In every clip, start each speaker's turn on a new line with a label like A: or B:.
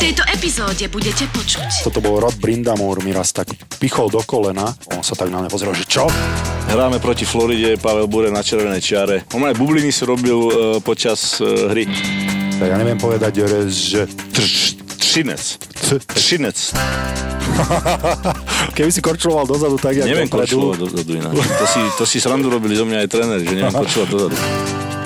A: tejto epizóde budete počuť.
B: Toto bol Rod Brindamore, mi raz tak pichol do kolena. On sa tak na mňa pozrel, že čo?
C: Hráme proti Floride, Pavel Bure na červenej čiare. On aj bubliny si robil uh, počas uh, hry.
B: Ja neviem povedať, že...
C: Trš, Třinec. Třinec.
B: Keby si korčuloval dozadu, tak jak
C: Neviem korčulovať dozadu ináč. To si, to si srandu robili zo mňa aj tréneri, že neviem korčulovať dozadu.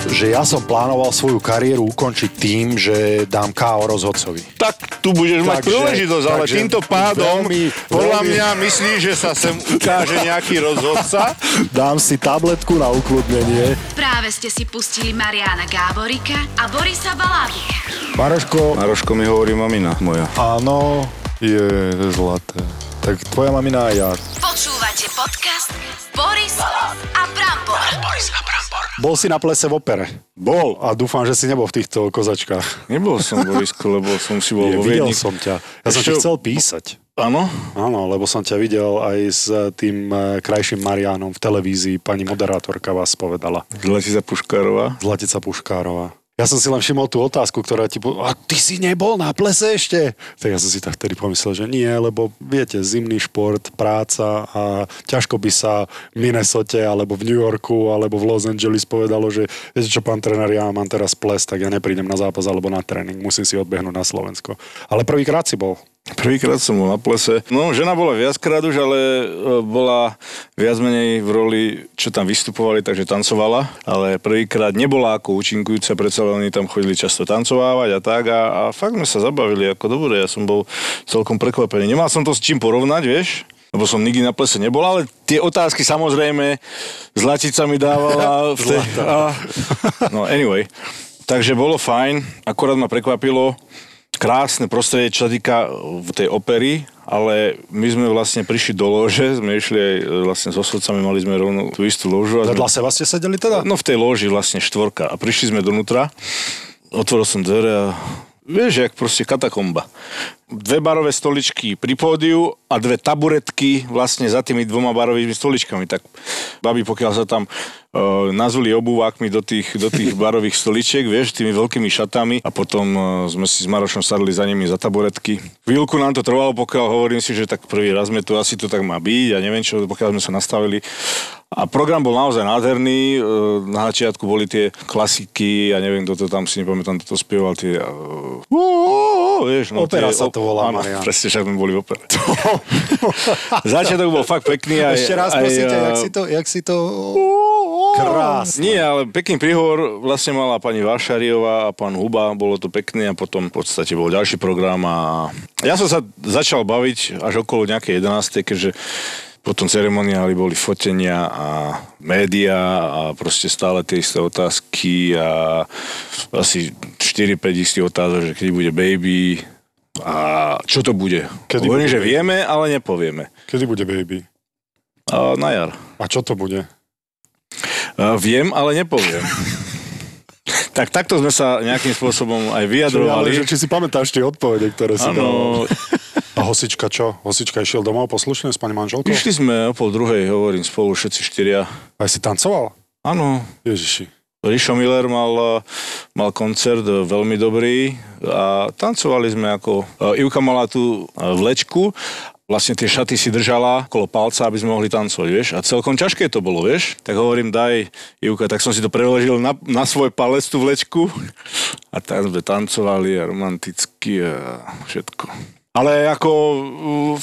B: Že ja som plánoval svoju kariéru ukončiť tým, že dám KO rozhodcovi.
C: Tak tu budeš mať
B: Takže-
C: príležitosť, ale
B: takže
C: týmto pádom
B: veľmi-
C: podľa
B: veľmi-
C: mňa myslíš, že sa sem ukáže nejaký rozhodca.
B: Dám si tabletku na ukludnenie.
A: Práve ste si pustili Mariana Gáborika a Borisa Balábika.
B: Maroško,
C: Maroško mi hovorí mamina moja.
B: áno, je to je zlaté. Tak tvoja mamina a ja.
A: Počúvate podcast Boris a Brambor. Boris a Brambor.
B: Bol si na plese v opere.
C: Bol.
B: A dúfam, že si nebol v týchto kozačkách.
C: Nebol som Borisku, lebo som si bol
B: Je,
C: vo
B: videl
C: Viedni.
B: som ťa. Ja som ti
C: Ešte-
B: chcel písať.
C: Áno?
B: Áno, lebo som ťa videl aj s tým eh, krajším Marianom v televízii. Pani moderátorka vás povedala.
C: Zlatica Puškárová.
B: Zlatica Puškárova. Ja som si len všimol tú otázku, ktorá ti po... A ty si nebol na plese ešte? Tak ja som si tak vtedy pomyslel, že nie, lebo viete, zimný šport, práca a ťažko by sa v Minnesote alebo v New Yorku alebo v Los Angeles povedalo, že viete čo, pán tréner, ja mám teraz ples, tak ja neprídem na zápas alebo na tréning, musím si odbehnúť na Slovensko. Ale prvýkrát si bol.
C: Prvýkrát som bol na plese. No, žena bola viackrát už, ale e, bola viac menej v roli, čo tam vystupovali, takže tancovala. Ale prvýkrát nebola ako účinkujúca, predsa oni tam chodili často tancovávať a tak. A, a fakt sme sa zabavili ako dobre. Ja som bol celkom prekvapený. Nemal som to s čím porovnať, vieš? lebo som nikdy na plese nebol, ale tie otázky samozrejme Zlatica mi dávala v tej... A, no anyway, takže bolo fajn, akorát ma prekvapilo, krásne prostredie, čo sa týka v tej opery, ale my sme vlastne prišli do lože, sme išli aj e, vlastne so sudcami, mali sme rovno tú istú ložu. A sme,
B: Vedľa seba ste sedeli teda?
C: no v tej loži vlastne štvorka a prišli sme donútra, otvoril som dvere a vieš, jak proste katakomba. Dve barové stoličky pri pódiu a dve taburetky vlastne za tými dvoma barovými stoličkami. Tak babi, pokiaľ sa tam uh, nazuli obúvákmi do tých, do tých barových stoličiek, vieš, tými veľkými šatami a potom uh, sme si s Marošom sadli za nimi za taburetky. Chvíľku nám to trvalo, pokiaľ hovorím si, že tak prvý raz sme tu asi to tak má byť a neviem čo, pokiaľ sme sa nastavili. A program bol naozaj nádherný. e, Na začiatku boli tie klasiky, ja neviem, kto to tam si nepamätám, kto to spieval, tie... Vieš, no,
B: Opera
C: tie,
B: sa to volá,
C: áno,
B: Marian.
C: presne, však sme boli v opere. Začiatok bol fakt pekný. Aj,
B: Ešte raz prosíte, jak si to, jak si to... Krásne.
C: Nie, ale pekný príhovor vlastne mala pani Vášariová a pán Huba, bolo to pekné a potom v podstate bol ďalší program a ja som sa začal baviť až okolo nejakej 11. keďže potom ceremoniály boli fotenia a média a proste stále tie isté otázky a asi 4-5 istých otázok, že kedy bude baby a čo to bude.
B: Kedy
C: Hovorím,
B: bude
C: že
B: baby?
C: vieme, ale nepovieme.
B: Kedy bude baby?
C: A na jar.
B: A čo to bude?
C: A viem, ale nepoviem. tak takto sme sa nejakým spôsobom aj
B: Čo, ale,
C: vyjadrovali.
B: že, či si pamätáš tie odpovede, ktoré si dal?
C: Áno,
B: A hosička čo? Hosička išiel domov poslušne s pani manželkou?
C: išli sme o pol druhej, hovorím, spolu všetci štyria.
B: Aj si tancoval?
C: Áno,
B: Ježiši.
C: Rišo Miller mal, mal koncert veľmi dobrý a tancovali sme ako... e, Ivka mala tú e, vlečku vlastne tie šaty si držala kolo palca, aby sme mohli tancovať, vieš. A celkom ťažké to bolo, vieš. Tak hovorím, daj, Ivka, tak som si to preložil na, na svoj palec, tú vlečku. A tak sme tancovali a romanticky a všetko. Ale ako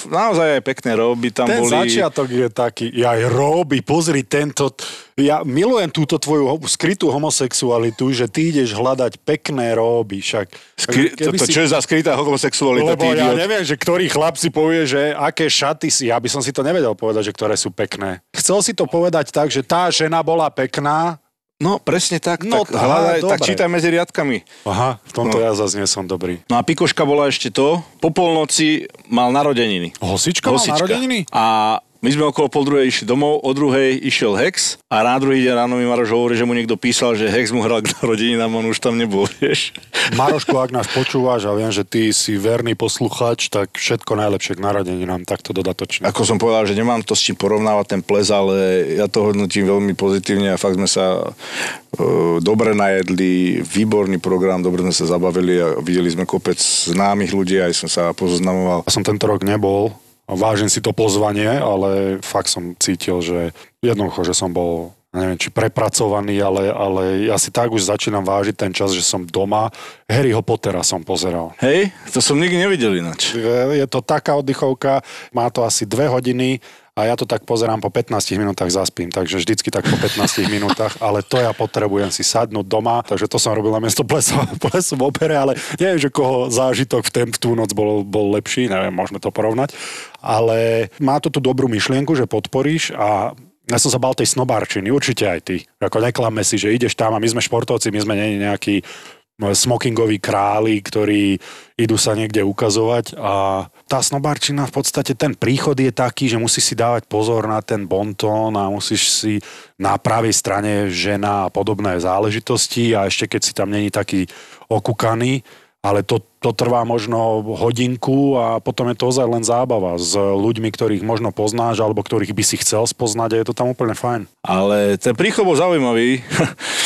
C: naozaj aj pekné roby tam
B: Ten
C: boli.
B: začiatok je taký, ja aj Roby, pozri tento, ja milujem túto tvoju skrytú homosexualitu, že ty ideš hľadať pekné roby, však.
C: Skry, to, to,
B: si-
C: čo je za skrytá homosexualita,
B: Lebo ja
C: idiot?
B: neviem, že ktorý chlap si povie, že aké šaty si, ja by som si to nevedel povedať, že ktoré sú pekné. Chcel si to povedať tak, že tá žena bola pekná,
C: No, presne tak.
B: No,
C: tak,
B: tá,
C: hľadaj, tak čítaj medzi riadkami.
B: aha, v tomto
C: No.
B: ja zase nie som dobrý.
C: No a Pikoška bola ešte to. Po polnoci mal narodeniny.
B: Hosička, mal narodeniny?
C: A My sme okolo pol druhej išli domov, o druhej išiel Hex a na druhý deň ráno mi Maroš hovorí, že mu niekto písal, že Hex mu hral k narodeninám, on už tam nebol, vieš.
B: Marošku, ak nás počúvaš a viem, že ty si verný posluchač, tak všetko najlepšie k narodeninám, takto dodatočne.
C: Ako som povedal, že nemám to s čím porovnávať ten ples, ale ja to hodnotím veľmi pozitívne a fakt sme sa e, dobre najedli, výborný program, dobre sme sa zabavili a videli sme kopec známych ľudí, aj som sa pozoznamoval.
B: Ja som tento rok nebol, vážim si to pozvanie, ale fakt som cítil, že jednoducho, že som bol neviem, či prepracovaný, ale, ale ja si tak už začínam vážiť ten čas, že som doma. Harryho Pottera som pozeral.
C: Hej, to som nikdy nevidel ináč.
B: Je to taká oddychovka, má to asi dve hodiny a ja to tak pozerám po 15 minútach zaspím, takže vždycky tak po 15 minútach, ale to ja potrebujem si sadnúť doma, takže to som robil na miesto plesu, plesu v opere, ale neviem, že koho zážitok v, ten, v tú noc bol, bol lepší, neviem, môžeme to porovnať, ale má to tú dobrú myšlienku, že podporíš a ja som sa bal tej snobárčiny, určite aj ty. Ako neklame si, že ideš tam a my sme športovci, my sme nie nejakí smokingoví králi, ktorí idú sa niekde ukazovať a tá snobárčina v podstate ten príchod je taký, že musíš si dávať pozor na ten bontón a musíš si na pravej strane žena a podobné záležitosti a ešte keď si tam není taký okúkaný, ale to, to trvá možno hodinku a potom je to ozaj len zábava s ľuďmi, ktorých možno poznáš alebo ktorých by si chcel spoznať a je to tam úplne fajn.
C: Ale ten príchod bol zaujímavý,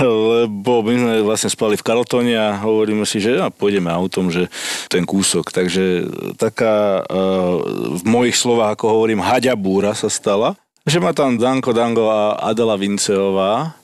C: lebo my sme vlastne spali v Karltone a hovoríme si, že ja, pôjdeme autom, že ten kúsok. Takže taká uh, v mojich slovách, ako hovorím, haďabúra sa stala, že ma tam Danko Dango a Adela Vinceová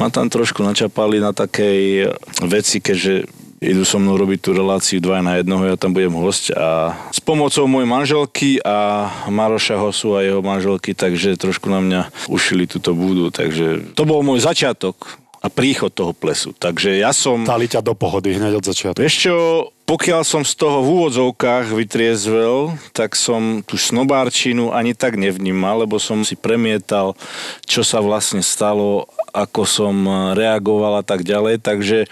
C: ma tam trošku načapali na takej veci, keďže idú so mnou robiť tú reláciu 2 na jednoho, ja tam budem host a s pomocou mojej manželky a Maroša Hosu a jeho manželky, takže trošku na mňa ušili túto budu, takže to bol môj začiatok a príchod toho plesu. Takže ja som...
B: Dali ťa do pohody hneď od začiatku.
C: Vieš čo, pokiaľ som z toho v úvodzovkách vytriezvel, tak som tú snobárčinu ani tak nevnímal, lebo som si premietal, čo sa vlastne stalo, ako som reagoval a tak ďalej. Takže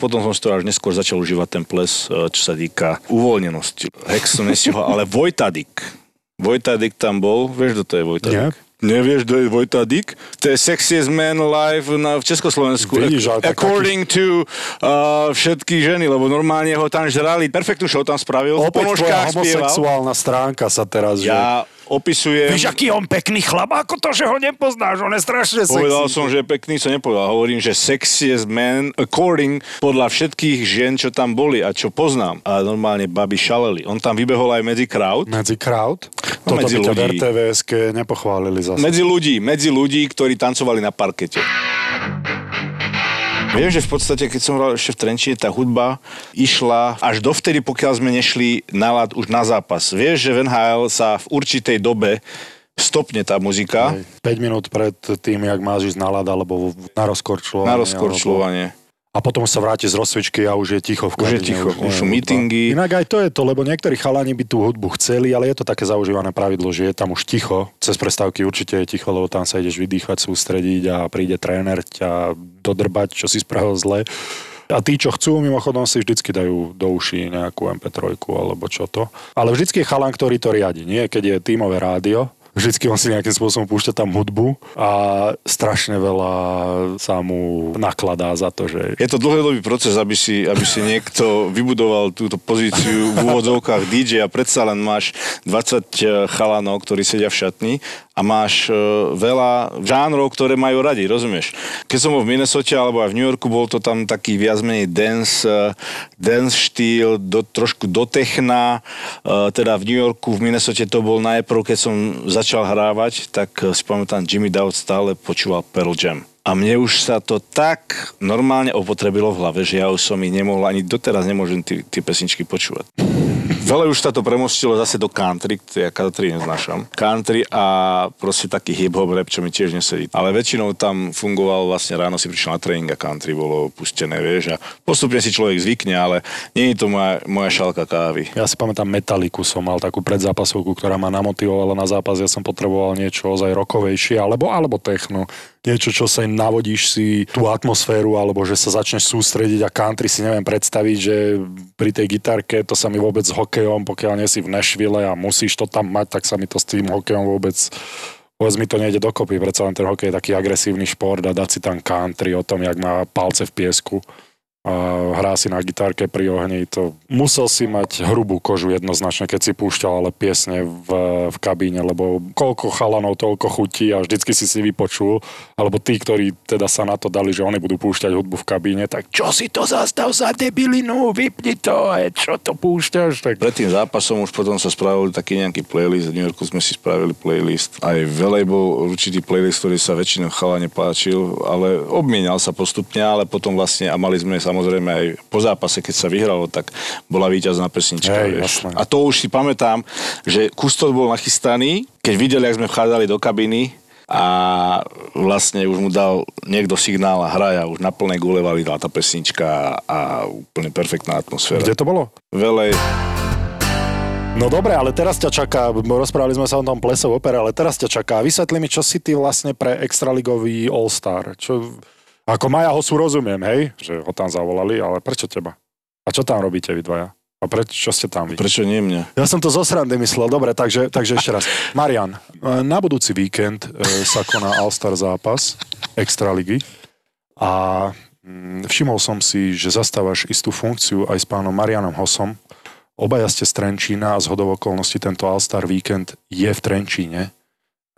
C: potom som si to až neskôr začal užívať ten ples, e, čo sa týka uvoľnenosti. Hex som ale Vojtadik. Vojtadik tam bol, vieš, kto to je Vojtadik? Nie. Nevieš, kto je Vojtadik? To je sexiest man live na, v Československu.
B: Vidíš,
C: According taký... to uh, všetky ženy, lebo normálne ho tam žrali. Perfektnú show tam spravil.
B: Opäť tvoja homosexuálna stránka sa teraz...
C: Ja, že opisujem...
B: Víš, aký on pekný chlap, ako to, že ho nepoznáš, on je strašne sexy.
C: Povedal som, že pekný som nepovedal. Hovorím, že sexiest man according podľa všetkých žien, čo tam boli a čo poznám. A normálne baby šaleli. On tam vybehol aj medzi crowd.
B: Medzi crowd? No, Toto medzi by ťa ľudí. nepochválili zase.
C: Medzi ľudí, medzi ľudí, ktorí tancovali na parkete. Viem, že v podstate, keď som hral ešte v Trenčine, tá hudba išla až dovtedy, pokiaľ sme nešli na lad už na zápas. Vieš, že v NHL sa v určitej dobe stopne tá muzika.
B: 5 minút pred tým, jak máš ísť na lad, alebo na rozkorčľovanie.
C: Na rozkorčľovanie. Alebo
B: a potom sa vráti z rozsvičky a už je ticho v
C: Už je ticho, už sú meetingy.
B: Inak aj to je to, lebo niektorí chalani by tú hudbu chceli, ale je to také zaužívané pravidlo, že je tam už ticho. Cez prestávky určite je ticho, lebo tam sa ideš vydýchať, sústrediť a príde tréner ťa dodrbať, čo si spravil zle. A tí, čo chcú, mimochodom si vždycky dajú do uší nejakú MP3 alebo čo to. Ale vždycky je chalan, ktorý to riadi. Nie, keď je tímové rádio, vždycky on si nejakým spôsobom púšťa tam hudbu a strašne veľa sa mu nakladá za to, že...
C: Je to dlhodobý proces, aby si, aby si niekto vybudoval túto pozíciu v úvodzovkách DJ a predsa len máš 20 chalanov, ktorí sedia v šatni a máš e, veľa žánrov, ktoré majú radi, rozumieš? Keď som bol v Minnesota alebo aj v New Yorku, bol to tam taký viac menej dance, e, dance štýl, do, trošku do techna, e, teda v New Yorku, v Minnesota to bol najprv, keď som začal hrávať, tak si pamätám, Jimmy Dowd stále počúval Pearl Jam. A mne už sa to tak normálne opotrebilo v hlave, že ja už som ich nemohol, ani doteraz nemôžem tie pesničky počúvať. Veľa už sa to premostilo zase do country, ja country neznášam. Country a proste taký hip-hop rap, čo mi tiež nesedí. Ale väčšinou tam fungoval vlastne ráno si prišiel na tréning a country bolo pustené, vieš. A postupne si človek zvykne, ale nie je to moja, moja šalka kávy.
B: Ja si pamätám Metaliku, som mal takú predzápasovku, ktorá ma namotivovala na zápas. Ja som potreboval niečo ozaj rokovejšie, alebo, alebo techno niečo, čo sa navodíš si tú atmosféru, alebo že sa začneš sústrediť a country si neviem predstaviť, že pri tej gitarke to sa mi vôbec hokejom, pokiaľ nie si v Nešvile a musíš to tam mať, tak sa mi to s tým hokejom vôbec vôbec mi to nejde dokopy, predsa len ten hokej je taký agresívny šport a dať si tam country o tom, jak má palce v piesku a hrá si na gitárke pri ohni, to musel si mať hrubú kožu jednoznačne, keď si púšťal ale piesne v, v kabíne, lebo koľko chalanov, toľko chutí a vždycky si si vypočul, alebo tí, ktorí teda sa na to dali, že oni budú púšťať hudbu v kabíne, tak čo si to zastav za debilinu, vypni to a čo to púšťaš. Tak...
C: Pred tým zápasom už potom sa spravili taký nejaký playlist, v New Yorku sme si spravili playlist, aj veľej bol určitý playlist, ktorý sa väčšinou chalane páčil, ale obmienial sa postupne, ale potom vlastne a mali sme samozrejme aj po zápase, keď sa vyhralo, tak bola víťazná pesnička.
B: Hej,
C: vieš.
B: jasné.
C: A to už si pamätám, že kustos bol nachystaný, keď videli, ak sme vchádzali do kabiny, a vlastne už mu dal niekto signál a hraja, už na plnej gule valila tá pesnička a úplne perfektná atmosféra.
B: Kde to bolo?
C: Velej,
B: No dobre, ale teraz ťa čaká, rozprávali sme sa o tom plese v opere, ale teraz ťa čaká. Vysvetli mi, čo si ty vlastne pre extraligový All-Star. Čo, ako Maja Hosu rozumiem, hej, že ho tam zavolali, ale prečo teba? A čo tam robíte vy dvaja? A prečo čo ste tam vy?
C: prečo nie mňa?
B: Ja som to zo srandy myslel. Dobre, takže, takže ešte raz. Marian, e, na budúci víkend e, sa koná All-Star zápas Extraligy a mm, všimol som si, že zastávaš istú funkciu aj s pánom Marianom Hosom. Obaja ste z Trenčína a z hodov okolností tento All-Star víkend je v Trenčíne.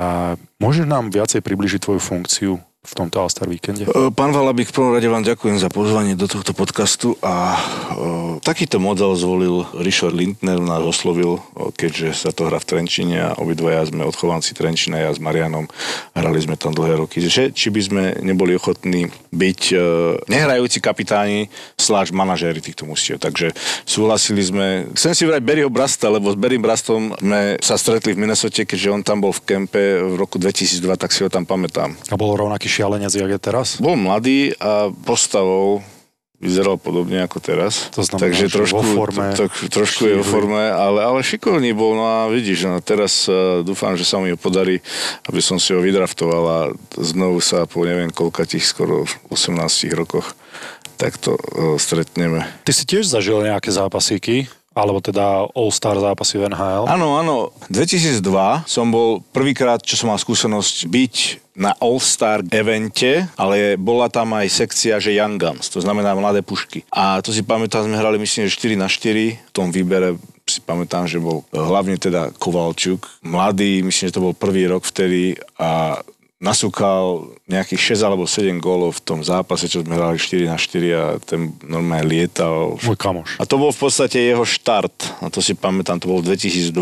B: A môžeš nám viacej približiť tvoju funkciu v tomto All-Star víkende?
C: E, Pán Valabik, v prvom rade vám ďakujem za pozvanie do tohto podcastu a o, takýto model zvolil Richard Lindner, nás oslovil, o, keďže sa to hrá v Trenčine a obidvaja sme odchovanci Trenčina, ja s Marianom, hrali sme tam dlhé roky, že či by sme neboli ochotní byť e, nehrajúci kapitáni sláž manažéri týchto mustiev. Takže súhlasili sme, chcem si vrať Berryho Brasta, lebo s Berrym Brastom sme sa stretli v Minnesota, keďže on tam bol v kempe v roku 2002, tak si ho tam pamätám.
B: A bol rovnaký šialenec, jak je teraz?
C: Bol mladý a postavou vyzeral podobne ako teraz.
B: To znamená,
C: Takže
B: že
C: trošku,
B: vo forme,
C: to, trošku je vo forme, ale, ale šikovný bol. No a vidíš, no teraz uh, dúfam, že sa mi ho podarí, aby som si ho vydraftoval a znovu sa po neviem koľkatých skoro 18 rokoch takto uh, stretneme.
B: Ty si tiež zažil nejaké zápasíky, alebo teda All-Star zápasy v NHL?
C: Áno, áno. 2002 som bol prvýkrát, čo som mal skúsenosť byť na All-Star evente, ale bola tam aj sekcia, že Young Guns, to znamená mladé pušky. A to si pamätám, sme hrali myslím, že 4 na 4 v tom výbere si pamätám, že bol hlavne teda Kovalčuk. Mladý, myslím, že to bol prvý rok vtedy a nasúkal nejakých 6 alebo 7 gólov v tom zápase, čo sme hrali 4 na 4 a ten normálne lietal.
B: Môj kamoš.
C: A to bol v podstate jeho štart. A to si pamätám, to bol 2002.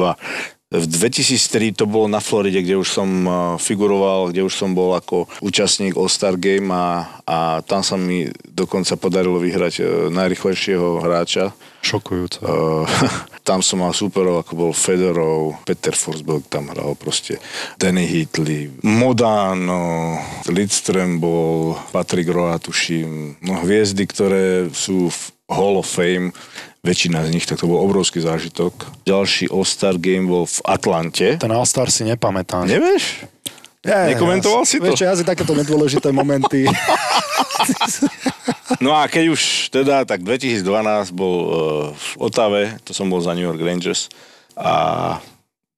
C: V 2003 to bolo na Floride, kde už som uh, figuroval, kde už som bol ako účastník All-Star Game a, a tam sa mi dokonca podarilo vyhrať uh, najrychlejšieho hráča.
B: Šokujúce.
C: Uh, tam som mal superov, ako bol Fedorov, Peter Forsberg tam hral proste, Danny Hitley, Modano, Lidström bol, Patrick Roa, tuším, no hviezdy, ktoré sú v Hall of Fame, väčšina z nich, tak to bol obrovský zážitok. Ďalší All-Star Game bol v Atlante.
B: Ten All-Star si nepamätám.
C: Nevieš?
B: Ja,
C: Nekomentoval si to?
B: Vieš ja si takéto nedôležité momenty.
C: No a keď už teda, tak 2012 bol uh, v Otave, to som bol za New York Rangers a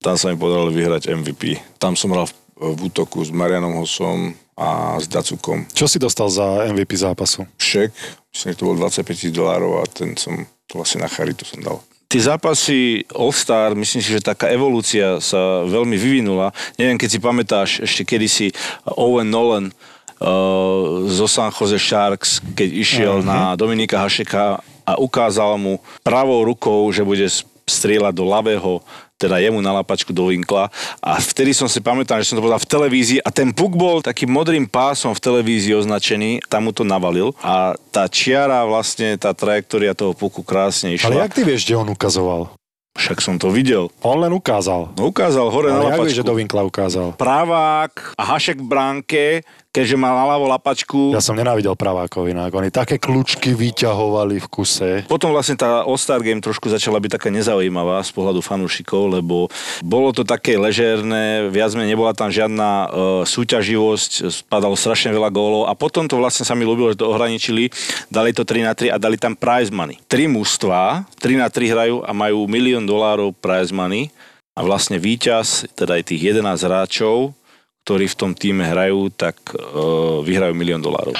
C: tam sa mi podarilo vyhrať MVP. Tam som hral v, v útoku s Marianom Hosom a s Dacukom.
B: Čo si dostal za MVP zápasu?
C: Šek, myslím, že to bol 25 tisíc dolárov a ten som to vlastne na charitu som dal. Tie zápasy All-Star, myslím si, že taká evolúcia sa veľmi vyvinula. Neviem, keď si pamätáš, ešte kedysi Owen Nolan uh, zo San Jose Sharks, keď išiel uh-huh. na Dominika Hašeka a ukázal mu pravou rukou, že bude strieľať do ľavého, teda jemu na lapačku do vinkla. A vtedy som si pamätal, že som to povedal v televízii a ten puk bol takým modrým pásom v televízii označený, tam mu to navalil a tá čiara vlastne, tá trajektória toho puku krásne
B: Ale
C: išla.
B: jak ty vieš, kde on ukazoval?
C: Však som to videl.
B: On len ukázal.
C: No ukázal hore na
B: Ale jak
C: lapačku.
B: vieš, že do vinkla ukázal?
C: Pravák a Hašek v bránke, keďže mal naľavo lapačku.
B: Ja som nenávidel pravákov inak. Oni také kľúčky vyťahovali v kuse.
C: Potom vlastne tá All-Star Game trošku začala byť taká nezaujímavá z pohľadu fanúšikov, lebo bolo to také ležérne, viac menej nebola tam žiadna uh, súťaživosť, spadalo strašne veľa gólov a potom to vlastne sa mi ľúbilo, že to ohraničili, dali to 3 na 3 a dali tam prize money. Tri mužstva, 3 na 3 hrajú a majú milión dolárov prize money a vlastne víťaz, teda aj tých 11 hráčov, ktorí v tom týme hrajú, tak uh, vyhrajú milión dolárov.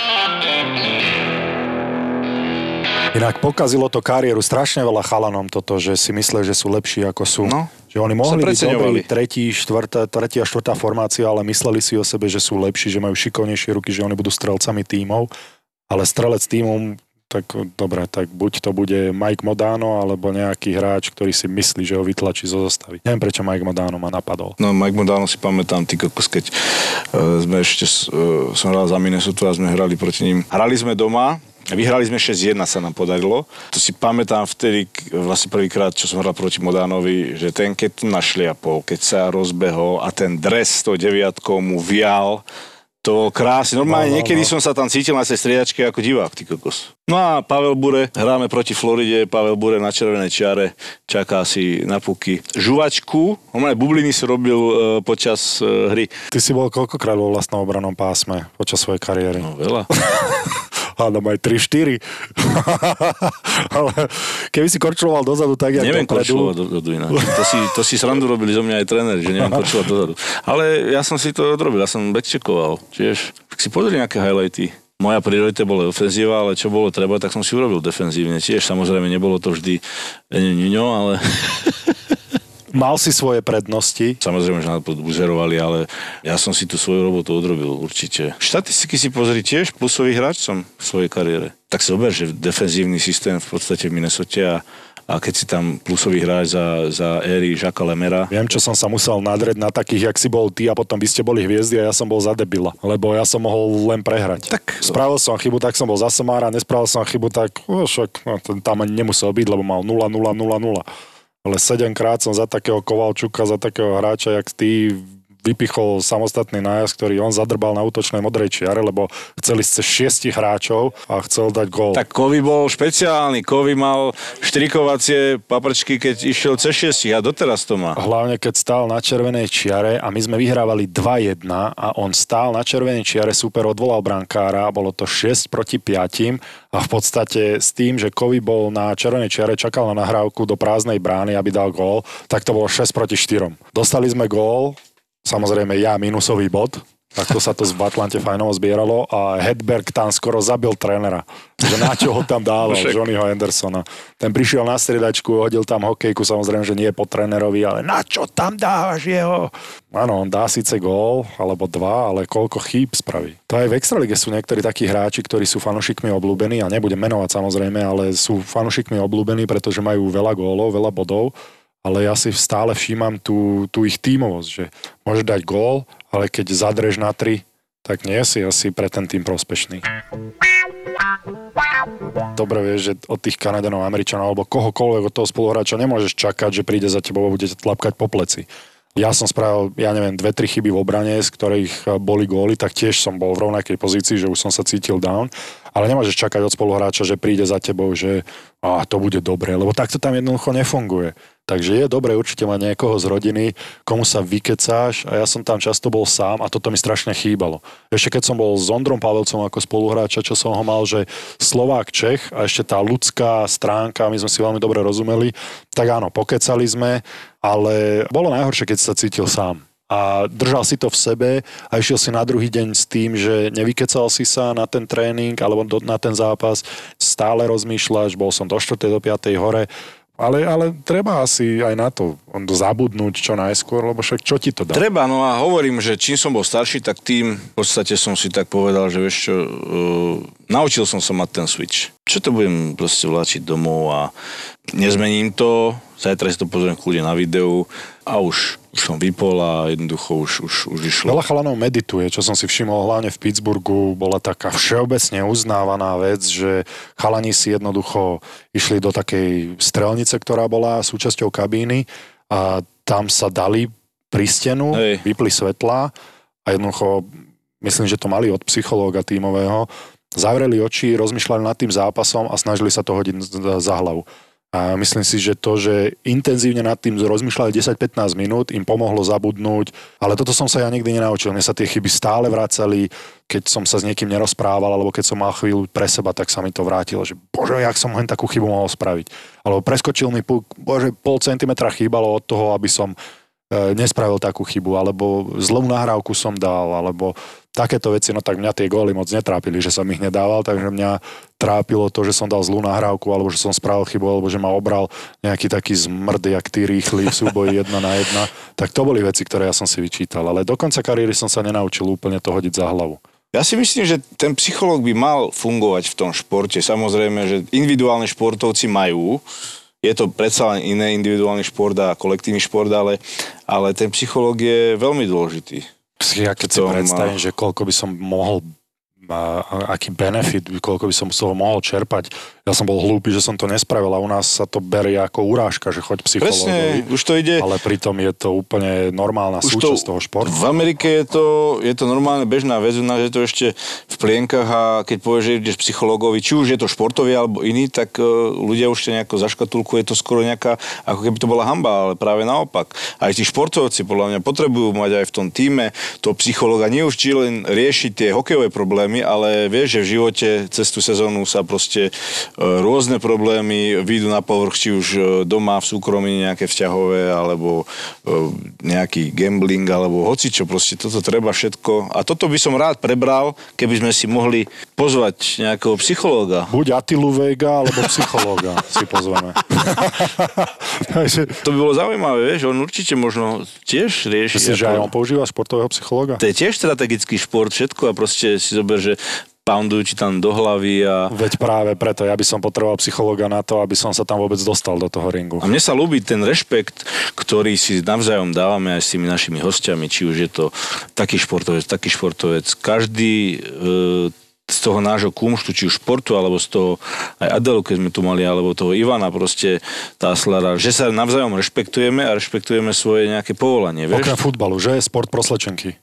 B: Inak pokazilo to kariéru strašne veľa chalanom toto, že si mysleli, že sú lepší ako sú.
C: No,
B: že oni mohli byť dobrí tretí, štvrtá, tretia, štvrtá formácia, ale mysleli si o sebe, že sú lepší, že majú šikovnejšie ruky, že oni budú strelcami tímov. Ale strelec tímom, tak dobre, tak buď to bude Mike Modano, alebo nejaký hráč, ktorý si myslí, že ho vytlačí zo zostavy. Neviem, prečo Mike Modano ma napadol.
C: No Mike Modano si pamätám, ty kokos, keď uh, sme ešte, uh, som hral za Minnesota a sme hrali proti ním. Hrali sme doma, Vyhrali sme 6-1 sa nám podarilo. To si pamätám vtedy, vlastne prvýkrát, čo som hral proti Modánovi, že ten keď našliapol, keď sa rozbehol a ten dres s tou deviatkou mu vial, to bolo krásne. Normálne
B: No, no,
C: niekedy
B: no.
C: som sa tam cítil na tej striedačke ako divák, ty kokos. No a Pavel Bure, hráme proti Floride, Pavel Bure na červenej čiare, čaká si na puky. Žuvačku, on bubliny si robil e, počas e, hry.
B: Ty si bol koľkokrát vo vlastnom obranom pásme počas svojej kariéry?
C: No veľa.
B: Hádam aj 3-4. Ale keby si korčuloval dozadu tak, jak
C: Neviem korčulovať dozadu ináč. To si, to si srandu robili zo mňa aj tréneri, že neviem korčulovať dozadu. Ale ja som si to odrobil, ja som backcheckoval. Tiež, tak si pozri nejaké highlighty. Moja priorita bola ofenzíva, ale čo bolo treba, tak som si urobil defenzívne. Tiež samozrejme nebolo to vždy ňuňo, ale
B: mal si svoje prednosti.
C: samozrejme, že nás buzerovali, ale ja som si tú svoju robotu odrobil určite. Štatistiky si pozri tiež, plusový hráč som v svojej kariére. Tak si zober, že defenzívny systém v podstate v Minnesota a, a keď si tam plusový hráč za, za éry Žaka Lemera,
B: Viem, čo som sa musel nadreť na takých, jak si bol ty a potom by ste boli hviezdy a ja som bol za debila, lebo ja som mohol len prehrať.
C: Tak-
B: Spravil som chybu, tak som bol za somára, nespravil som chybu, tak o, však no, ten tam ani nemusel byť, lebo mal 0, 0, 0, 0. Ale 7 krát som za takého Kovalčuka, za takého hráča, jak ty, vypichol samostatný nájazd, ktorý on zadrbal na útočnej modrej čiare, lebo chceli cez šiestich hráčov a chcel dať gól.
C: Tak Kovy bol špeciálny. Kovy mal štrikovacie paprčky, keď išiel cez šiestich a doteraz to má.
B: Hlavne keď stál na červenej čiare a my sme vyhrávali 2-1 a on stál na červenej čiare, super odvolal brankára, bolo to 6 proti 5 a v podstate s tým, že Kovy bol na červenej čiare, čakal na nahrávku do prázdnej brány, aby dal gól, tak to bolo 6 proti 4. Dostali sme gól, samozrejme ja minusový bod, takto sa to v Atlante fajnovo zbieralo a Hedberg tam skoro zabil trénera. Že na čo ho tam dával,
C: Však.
B: Johnnyho Andersona. Ten prišiel na striedačku, hodil tam hokejku, samozrejme, že nie po trénerovi, ale na čo tam dávaš jeho? Áno, on dá síce gól, alebo dva, ale koľko chýb spraví. To aj v Extralige sú niektorí takí hráči, ktorí sú fanúšikmi obľúbení, a nebudem menovať samozrejme, ale sú fanúšikmi obľúbení, pretože majú veľa gólov, veľa bodov, ale ja si stále všímam tú, tú ich tímovosť, že môžeš dať gól, ale keď zadreš na tri, tak nie si asi pre ten tým prospešný. Dobre vieš, že od tých Kanadanov, Američanov alebo kohokoľvek od toho spoluhráča nemôžeš čakať, že príde za tebou a bude ťa tlapkať po pleci. Ja som spravil, ja neviem, dve, tri chyby v obrane, z ktorých boli góly, tak tiež som bol v rovnakej pozícii, že už som sa cítil down. Ale nemôžeš čakať od spoluhráča, že príde za tebou, že a, to bude dobre, lebo takto tam jednoducho nefunguje. Takže je dobre určite mať niekoho z rodiny, komu sa vykecáš a ja som tam často bol sám a toto mi strašne chýbalo. Ešte keď som bol s Ondrom Pavelcom ako spoluhráča, čo som ho mal, že Slovák Čech a ešte tá ľudská stránka, my sme si veľmi dobre rozumeli, tak áno, pokecali sme, ale bolo najhoršie, keď sa cítil sám a držal si to v sebe a išiel si na druhý deň s tým, že nevykecal si sa na ten tréning alebo na ten zápas, stále rozmýšľaš, bol som do 4. do 5. hore, ale, ale treba asi aj na to zabudnúť čo najskôr, lebo však čo ti to dá?
C: Treba, no a hovorím, že čím som bol starší, tak tým v podstate som si tak povedal, že vieš čo, uh, naučil som sa mať ten switch. Čo to budem proste vláčiť domov a nezmením to, zajtra si to pozriem kľudne na videu a už, už som vypol a jednoducho už, už, už išlo.
B: Veľa chalanov medituje, čo som si všimol hlavne v Pittsburghu, bola taká všeobecne uznávaná vec, že chalani si jednoducho išli do takej strelnice, ktorá bola súčasťou kabíny a tam sa dali pri stenu,
C: Hej.
B: vypli svetla a jednoducho myslím, že to mali od psychológa tímového, zavreli oči, rozmýšľali nad tým zápasom a snažili sa to hodiť za hlavu. A myslím si, že to, že intenzívne nad tým rozmýšľali 10-15 minút, im pomohlo zabudnúť, ale toto som sa ja nikdy nenaučil. Mne sa tie chyby stále vracali, keď som sa s niekým nerozprával, alebo keď som mal chvíľu pre seba, tak sa mi to vrátilo, že bože, jak som len takú chybu mohol spraviť. Alebo preskočil mi, bože, pol centimetra chýbalo od toho, aby som E, nespravil takú chybu, alebo zlú nahrávku som dal, alebo takéto veci, no tak mňa tie góly moc netrápili, že som ich nedával, takže mňa trápilo to, že som dal zlú nahrávku, alebo že som spravil chybu, alebo že ma obral nejaký taký zmrd, jak tí rýchli v súboji jedna na jedna. Tak to boli veci, ktoré ja som si vyčítal, ale do konca kariéry som sa nenaučil úplne to hodiť za hlavu.
C: Ja si myslím, že ten psychológ by mal fungovať v tom športe. Samozrejme, že individuálne športovci majú je to predsa len iné individuálny šport a kolektívny šport, ale, ale ten psychológ je veľmi dôležitý.
B: Ja keď si predstavím, že koľko by som mohol a aký benefit, koľko by som z toho mohol čerpať. Ja som bol hlúpy, že som to nespravil a u nás sa to berie ako urážka, že choď psychológovi.
C: Presne, už to ide.
B: Ale pritom je to úplne normálna už súčasť to, toho športu.
C: V Amerike je to, je to normálne bežná vec, u nás je to ešte v plienkach a keď povieš, že ideš psychológovi, či už je to športový alebo iný, tak uh, ľudia už to nejako zaškatulku, je to skoro nejaká, ako keby to bola hamba, ale práve naopak. Aj tí športovci podľa mňa potrebujú mať aj v tom týme toho psychológa, nie už či len riešiť tie hokejové problémy, problémy, ale vieš, že v živote cez tú sezónu sa proste e, rôzne problémy výjdu na povrch, či už e, doma, v súkromí nejaké vzťahové, alebo e, nejaký gambling, alebo hoci čo, proste toto treba všetko. A toto by som rád prebral, keby sme si mohli pozvať nejakého psychológa.
B: Buď Atilu Vega, alebo psychológa si pozveme.
C: to by bolo zaujímavé, vieš, on určite možno tiež rieši.
B: Myslíš, ako... že aj on používa športového psychológa?
C: To je tiež strategický šport, všetko a proste si zober, že poundujú ti tam do hlavy a...
B: Veď práve preto, ja by som potreboval psychológa na to, aby som sa tam vôbec dostal do toho ringu.
C: A mne sa ľúbi ten rešpekt, ktorý si navzájom dávame aj s tými našimi hostiami, či už je to taký športovec, taký športovec. Každý e, z toho nášho kumštu, či už športu, alebo z toho aj Adelu, keď sme tu mali, alebo toho Ivana proste, tá slara, že sa navzájom rešpektujeme a rešpektujeme svoje nejaké povolanie. Vieš?
B: Okrem futbalu, že? Sport proslečenky.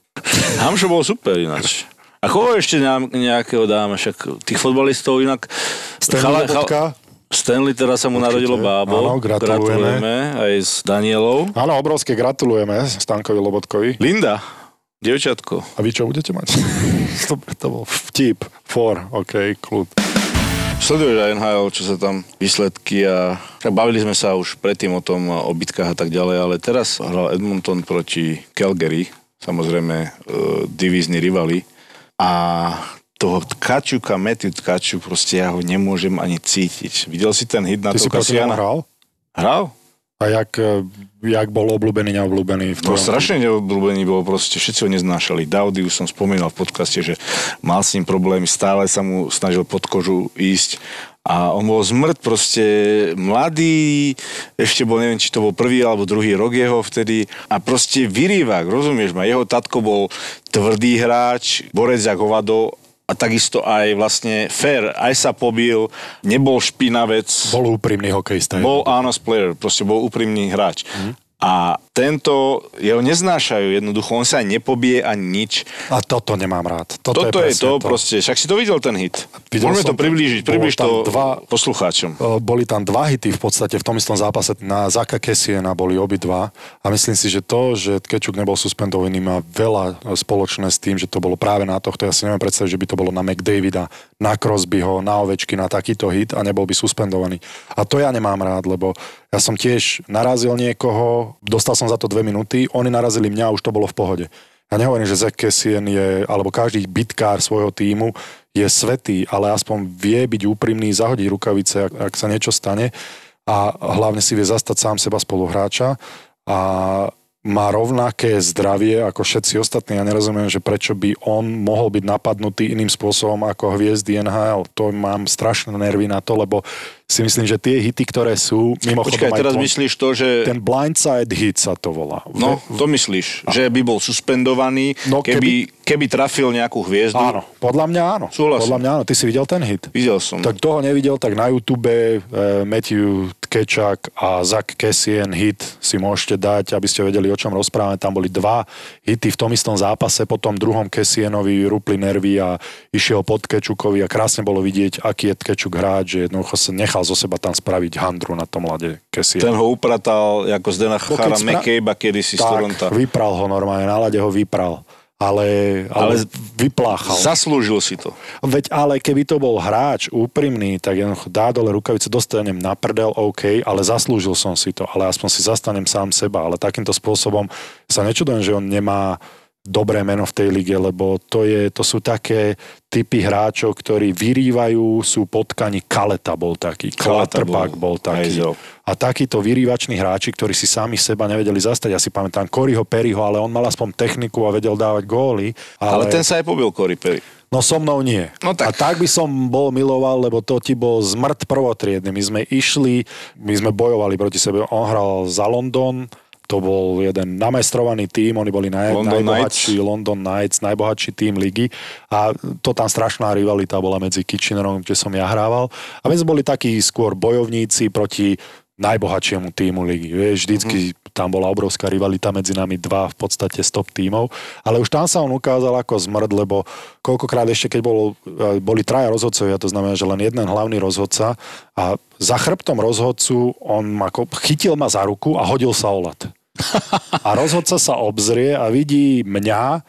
C: Hamšo bol super ináč. A koho ešte nejakého dáme? Však tých fotbalistov inak...
B: Stanley chala, chala,
C: Stanley teraz sa mu Určite. narodilo bábo.
B: Áno, gratulujeme. gratulujeme.
C: Aj s Danielou.
B: Áno, obrovské gratulujeme Stankovi Lobotkovi.
C: Linda, dievčatko.
B: A vy čo budete mať? to, to bol vtip. For, OK, klub.
C: Sleduješ aj NHL, čo sa tam výsledky a bavili sme sa už predtým o tom, o bitkách a tak ďalej, ale teraz hral Edmonton proti Calgary, samozrejme e, divízni rivali a toho Tkačuka, Matthew Tkačuk, proste ja ho nemôžem ani cítiť. Videl si ten hit na
B: Ty
C: to
B: Kasiana? hral?
C: Hral?
B: A jak, e, jak bol obľúbený, neobľúbený? V
C: no strašne neobľúbený bol, proste všetci ho neznášali. Daudy už som spomínal v podcaste, že mal s ním problémy, stále sa mu snažil pod kožu ísť a on bol zmrt proste mladý, ešte bol, neviem, či to bol prvý alebo druhý rok jeho vtedy a proste vyrývak, rozumieš ma, jeho tatko bol tvrdý hráč, borec jak hovado a takisto aj vlastne fair, aj sa pobil, nebol špinavec.
B: Bol úprimný hokejista.
C: Bol honest player, proste bol úprimný hráč. Mm. A tento, jeho neznášajú jednoducho, on sa nepobije ani nič.
B: A toto nemám rád.
C: Toto, toto je, je to, to proste, však si to videl ten hit. Videl Môžeme to priblížiť, priblíž to dva, poslucháčom.
B: E, boli tam dva hity v podstate v tom istom zápase na Zaka Kesiena boli obidva a myslím si, že to, že Kečuk nebol suspendovaný má veľa spoločné s tým, že to bolo práve na tohto. Ja si neviem predstaviť, že by to bolo na McDavida, na Crosbyho, na Ovečky, na takýto hit a nebol by suspendovaný. A to ja nemám rád, lebo ja som tiež narazil niekoho, dostal som za to dve minúty, oni narazili mňa a už to bolo v pohode. Ja nehovorím, že Zach Cassian je, alebo každý bitkár svojho týmu je svetý, ale aspoň vie byť úprimný, zahodiť rukavice, ak, ak sa niečo stane a hlavne si vie zastať sám seba spoluhráča a má rovnaké zdravie ako všetci ostatní. Ja nerozumiem, že prečo by on mohol byť napadnutý iným spôsobom ako hviezdy NHL. To mám strašné nervy na to, lebo si myslím, že tie hity, ktoré sú, mimochodom
C: Počkaj, teraz ten, myslíš to, že...
B: Ten blindside hit sa to volá.
C: No, to myslíš, a... že by bol suspendovaný, no, keby, keby, trafil nejakú hviezdu?
B: Áno, podľa mňa áno.
C: Súhlasím.
B: Podľa mňa áno. Ty si videl ten hit?
C: Videl som.
B: Tak toho nevidel, tak na YouTube uh, Matthew Kečak a Zach Kessien hit si môžete dať, aby ste vedeli, o čom rozprávame. Tam boli dva hity v tom istom zápase, potom druhom Kessienovi rupli nervy a išiel pod Kečukovi a krásne bolo vidieť, aký je Kečuk hráč, že jednoducho sa nechal zo seba tam spraviť handru na tom lade Kessien.
C: Ten ho upratal ako Zdena Chara
B: spra-
C: McCabe kedysi z Toronto.
B: Tak, vypral ho normálne, na lade ho vypral. Ale, ale,
C: Ale
B: vypláchal.
C: Zaslúžil si to.
B: Veď ale keby to bol hráč úprimný, tak jednoducho dá dole rukavice, dostanem na prdel, OK, ale zaslúžil som si to, ale aspoň si zastanem sám seba, ale takýmto spôsobom sa nečudujem, že on nemá dobré meno v tej lige, lebo to, je, to sú také typy hráčov, ktorí vyrývajú, sú potkani, Kaleta bol taký, Clutterbuck bol,
C: bol,
B: taký.
C: hejzo.
B: A takíto vyrývační hráči, ktorí si sami seba nevedeli zastať, ja si pamätám Koryho Perryho, ale on mal aspoň techniku a vedel dávať góly.
C: Ale, ten sa aj pobil Cory Perry.
B: No so mnou nie.
C: No tak.
B: A tak by som bol miloval, lebo to ti bol zmrt prvotriedny. My sme išli, my sme bojovali proti sebe. On hral za London, to bol jeden namajstrovaný tým, oni boli naj,
C: London
B: najbohatší, London Knights, najbohatší tým ligy a to tam strašná rivalita bola medzi Kitchenerom, kde som ja hrával a my sme boli takí skôr bojovníci proti najbohatšiemu týmu ligy. Vieš, vždycky mm. tam bola obrovská rivalita medzi nami dva v podstate stop tímov, ale už tam sa on ukázal ako zmrd, lebo koľkokrát ešte, keď bol, boli traja rozhodcovia, to znamená, že len jeden hlavný rozhodca a za chrbtom rozhodcu on ako chytil ma za ruku a hodil sa o lat. A rozhodca sa obzrie a vidí mňa,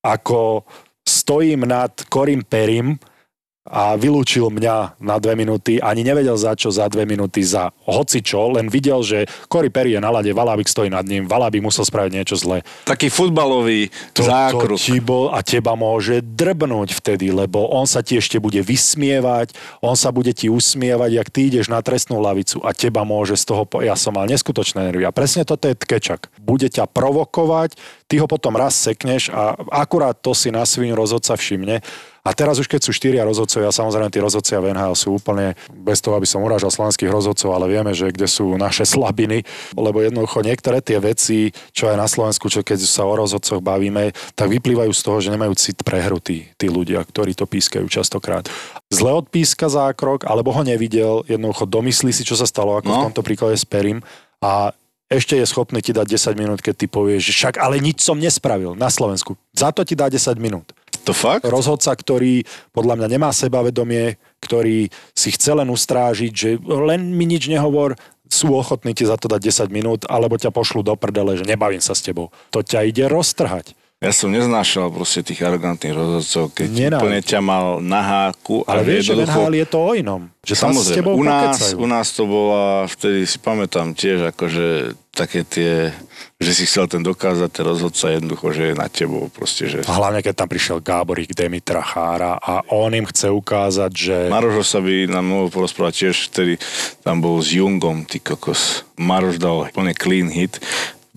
B: ako stojím nad Korim Perim a vylúčil mňa na dve minúty. Ani nevedel za čo za dve minúty, za hocičo, len videl, že Cory Perry je na lade, Valábik stojí nad ním, Valábik musel spraviť niečo zlé.
C: Taký futbalový
B: To, to
C: zákruk.
B: ti bol, a teba môže drbnúť vtedy, lebo on sa ti ešte bude vysmievať, on sa bude ti usmievať, jak ty ideš na trestnú lavicu a teba môže z toho... Po... Ja som mal neskutočné nervy a presne toto je tkečak. Bude ťa provokovať, ty ho potom raz sekneš a akurát to si na svým rozhodca všimne. A teraz už keď sú štyria rozhodcovia, samozrejme tí rozhodcovia v NHL sú úplne, bez toho, aby som urážal slovenských rozhodcov, ale vieme, že kde sú naše slabiny, lebo jednoducho niektoré tie veci, čo aj na Slovensku, čo keď sa o rozhodcoch bavíme, tak vyplývajú z toho, že nemajú cit pre hru tí, tí ľudia, ktorí to pískajú častokrát. Zle odpíska zákrok, alebo ho nevidel, jednoducho domyslí si, čo sa stalo, ako no. v tomto príklade s Perim a ešte je schopný ti dať 10 minút, keď ty povieš, že však ale nič som nespravil na Slovensku. Za to ti dá 10 minút
C: To fakt?
B: rozhodca, ktorý podľa mňa nemá sebavedomie, ktorý si chce len ustrážiť, že len mi nič nehovor, sú ochotní ti za to dať 10 minút, alebo ťa pošlu do prdele, že nebavím sa s tebou. To ťa ide roztrhať.
C: Ja som neznášal proste tých arrogantných rozhodcov, keď
B: Nenávidím.
C: úplne ťa mal na háku
B: Ale vieš, že. NHL je to o inom. Že
C: Samozrejme, u nás,
B: pokecajú.
C: u nás to bola, vtedy si pamätám tiež, akože také tie, že si chcel ten dokázať, ten rozhodca jednoducho, že je na tebou proste, že...
B: A hlavne, keď tam prišiel Gáborík Demitra Chára a on im chce ukázať, že...
C: Maroš sa by nám mohol porozprávať tiež, vtedy tam bol s Jungom, ty kokos. Maroš dal plne clean hit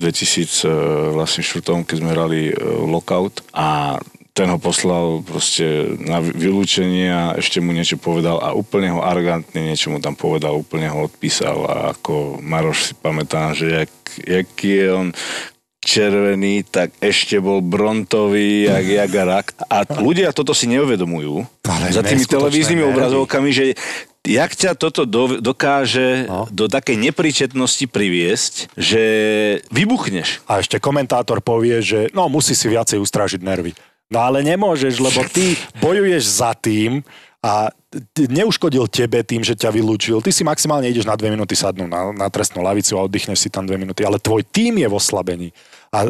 C: v 2000 vlastne keď sme hrali e, lockout a ten ho poslal proste na vy- vylúčenie a ešte mu niečo povedal a úplne ho arrogantne niečo mu tam povedal, úplne ho odpísal a ako Maroš si pamätám, že jak, jak je on červený, tak ešte bol brontový, jak, jak rak. A ľudia toto si neuvedomujú
B: Ale
C: za tými televíznymi obrazovkami, že jak ťa toto do, dokáže
B: No.
C: do takej nepríčetnosti priviesť, že vybuchneš.
B: A ešte komentátor povie, že no musí si viacej ustrážiť nervy. No ale nemôžeš, lebo ty bojuješ za tým a neuškodil tebe tým, že ťa vylúčil. Ty si maximálne ideš na dve minúty sadnúť na, na trestnú lavicu a oddychneš si tam dve minúty, ale tvoj tým je v oslabení. A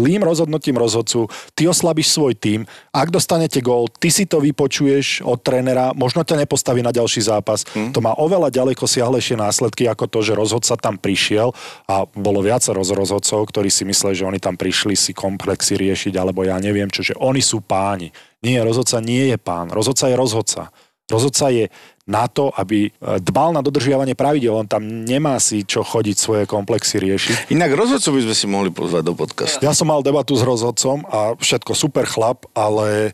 B: zlým rozhodnutím rozhodcu ty oslabíš svoj tým. Ak dostanete gól, ty si to vypočuješ od trénera, možno ťa nepostaví na ďalší zápas. Hmm. To má oveľa ďaleko siahlejšie následky ako to, že rozhodca tam prišiel a bolo viacero z rozhodcov, ktorí si mysleli, že oni tam prišli si komplexy riešiť, alebo ja neviem čo, že oni sú páni. Nie, rozhodca nie je pán. Rozhodca je rozhodca. Rozhodca je na to, aby e, dbal na dodržiavanie pravidel. On tam nemá si čo chodiť svoje komplexy riešiť.
C: Inak rozhodcov by sme si mohli pozvať do podcastu.
B: Ja som mal debatu s rozhodcom a všetko super chlap, ale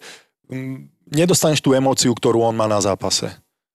B: mm, nedostaneš tú emóciu, ktorú on má na zápase.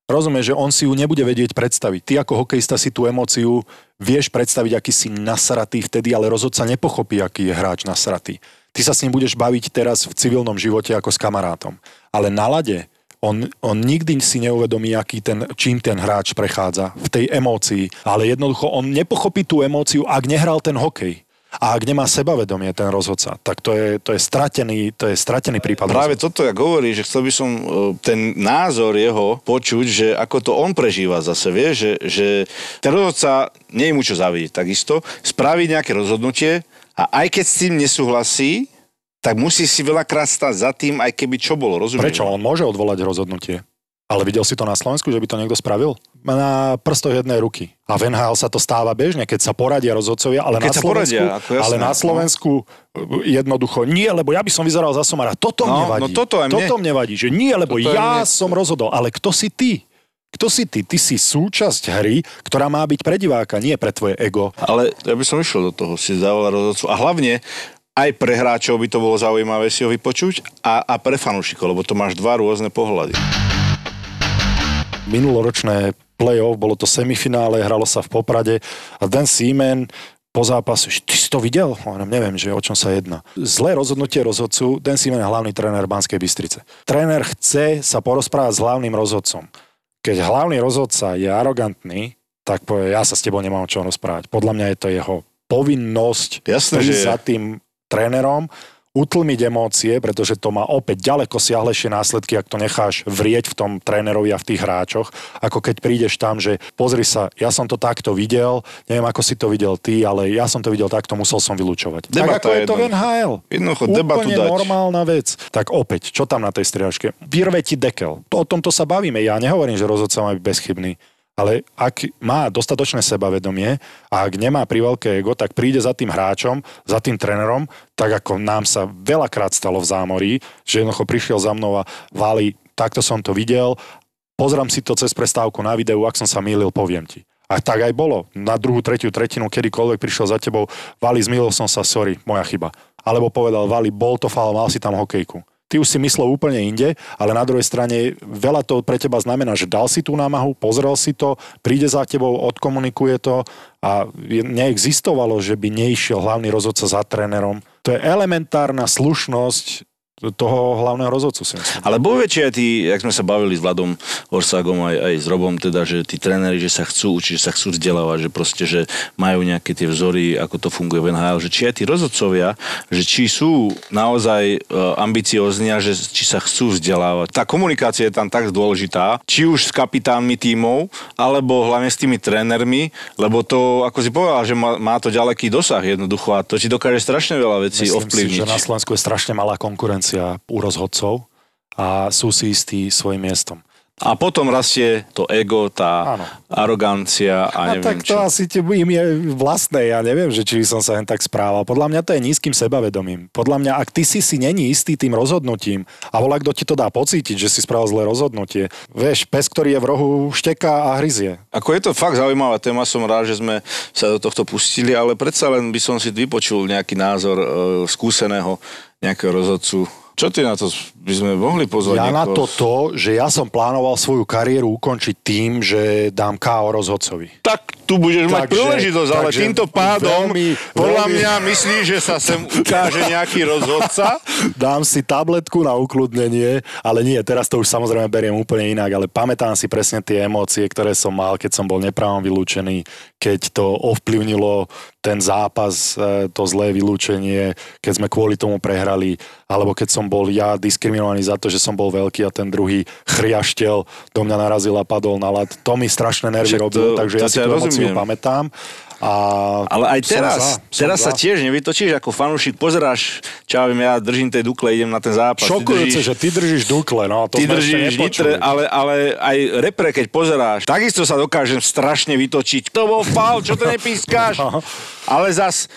B: Rozumieš, že on si ju nebude vedieť predstaviť. Ty ako hokejista si tú emóciu vieš predstaviť, aký si nasratý vtedy, ale rozhodca nepochopí, aký je hráč nasratý. Ty sa s ním budeš baviť teraz v civilnom živote ako s kamarátom. Ale na lade On, on nikdy si neuvedomí, aký ten, čím ten hráč prechádza v tej emócii. Ale jednoducho on nepochopí tú emóciu, ak nehral ten hokej. A ak nemá sebavedomie ten rozhodca, tak to je, to je, stratený, to je stratený prípad.
C: Práve rozhodca. toto ja hovorí, že chcel by som e, ten názor jeho počuť, že ako to on prežíva zase, vie, že, že ten rozhodca nie je mu čo zavidieť takisto, spraví nejaké rozhodnutie a aj keď s tým nesúhlasí, tak musí si veľakrát stať za tým, aj keby čo bolo, rozumieš?
B: Prečo? On môže odvolať rozhodnutie. Ale videl si to na Slovensku, že by to niekto spravil? Na prstoch jednej ruky. A v NHL sa to stáva bežne, keď sa poradia rozhodcovia, ale, keď na, Slovensku, poradia, ako jasné, ale na no. Slovensku no. jednoducho nie, lebo ja by som vyzeral za somara. Toto no, mne vadí.
C: No toto, aj mne.
B: toto mne vadí, že nie, lebo toto ja mne... som rozhodol. Ale kto si ty? Kto si ty? Ty si súčasť hry, ktorá má byť pre diváka, nie pre tvoje ego.
C: Ale ja by som išiel do toho, si zavolal rozhodcu. A hlavne aj pre hráčov by to bolo zaujímavé si ho vypočuť a, a pre fanúšikov, lebo to máš dva rôzne pohľady
B: minuloročné play-off, bolo to semifinále, hralo sa v Poprade a Dan Seaman po zápase, ty si to videl? Hovorím, neviem, že o čom sa jedná. Zlé rozhodnutie rozhodcu, Dan Seaman je hlavný tréner Banskej Bystrice. Tréner chce sa porozprávať s hlavným rozhodcom. Keď hlavný rozhodca je arogantný, tak povie, ja sa s tebou nemám o čom rozprávať. Podľa mňa je to jeho povinnosť
C: Jasne, že
B: za tým trénerom utlmiť emócie, pretože to má opäť ďaleko siahlejšie následky, ak to necháš vrieť v tom trénerovi a v tých hráčoch, ako keď prídeš tam, že pozri sa, ja som to takto videl, neviem ako si to videl ty, ale ja som to videl takto, musel som vylúčovať.
C: Debata
B: tak ako je to v NHL.
C: Jednoducho debatu
B: dať. normálna vec. Tak opäť, čo tam na tej striažke? Vyrve ti dekel. O tomto sa bavíme. Ja nehovorím, že rozhodca má byť bezchybný ale ak má dostatočné sebavedomie a ak nemá priveľké ego, tak príde za tým hráčom, za tým trénerom, tak ako nám sa veľakrát stalo v zámorí, že jednoducho prišiel za mnou a Vali, takto som to videl, pozrám si to cez prestávku na videu, ak som sa mýlil, poviem ti. A tak aj bolo. Na druhú, tretiu tretinu, kedykoľvek prišiel za tebou, Vali, zmýlil som sa, sorry, moja chyba. Alebo povedal, Vali, bol to fal, mal si tam hokejku ty už si myslel úplne inde, ale na druhej strane veľa to pre teba znamená, že dal si tú námahu, pozrel si to, príde za tebou, odkomunikuje to a neexistovalo, že by neišiel hlavný rozhodca za trénerom. To je elementárna slušnosť toho hlavného rozhodcu si myslím.
C: Ale bol väčšie aj tí, jak sme sa bavili s Vladom Orságom aj, aj s Robom, teda, že tí tréneri, že sa chcú učiť, že sa chcú vzdelávať, že proste, že majú nejaké tie vzory, ako to funguje v NHL, že či aj tí rozhodcovia, že či sú naozaj uh, ambiciózni a že či sa chcú vzdelávať. Tá komunikácia je tam tak dôležitá, či už s kapitánmi tímov, alebo hlavne s tými trénermi, lebo to, ako si povedal, že má, má to ďaleký dosah jednoducho a to ti dokáže strašne veľa vecí
B: Myslím
C: ovplyvniť.
B: Si, že na Slovensku je strašne malá konkurencia konkurencia u rozhodcov a sú si istí svojim miestom.
C: A potom rastie to ego, tá Áno. arogancia a, a neviem
B: tak to
C: čo.
B: asi im je vlastné, ja neviem, že či som sa len tak správal. Podľa mňa to je nízkym sebavedomím. Podľa mňa, ak ty si si není istý tým rozhodnutím a volá, kto ti to dá pocítiť, že si spravil zlé rozhodnutie. Vieš, pes, ktorý je v rohu, šteká a hryzie.
C: Ako je to fakt zaujímavá téma, som rád, že sme sa do tohto pustili, ale predsa len by som si vypočul nejaký názor e, skúseného nejakého rozhodcu čo ty na to by sme mohli pozvať?
B: Ja
C: niekoho?
B: na to to, že ja som plánoval svoju kariéru ukončiť tým, že dám KO rozhodcovi.
C: Tak tu budeš takže, mať príležitosť, ale týmto pádom veľmi, podľa veľmi... mňa myslíš, že sa sem ukáže nejaký rozhodca?
B: Dám si tabletku na ukludnenie, ale nie, teraz to už samozrejme beriem úplne inak, ale pamätám si presne tie emócie, ktoré som mal, keď som bol nepravom vylúčený, keď to ovplyvnilo ten zápas, e, to zlé vylúčenie, keď sme kvôli tomu prehrali, alebo keď som bol ja diskriminovaný za to, že som bol veľký a ten druhý chriaštel do mňa narazil a padol na lad. To mi strašné nervy robil, takže to ja si tú emóciu pamätám. A
C: Ale aj teraz, za, teraz sa tiež nevytočíš ako fanúšik, pozeráš, čo ja viem, ja držím tej Dukle, idem na ten zápas.
B: Šokujúce, držíš, že ty držíš Dukle, no to
C: ty držíš Nitre, ale, ale aj repre, keď pozeráš, takisto sa dokážem strašne vytočiť. To bol faul, čo to nepískáš? ale zas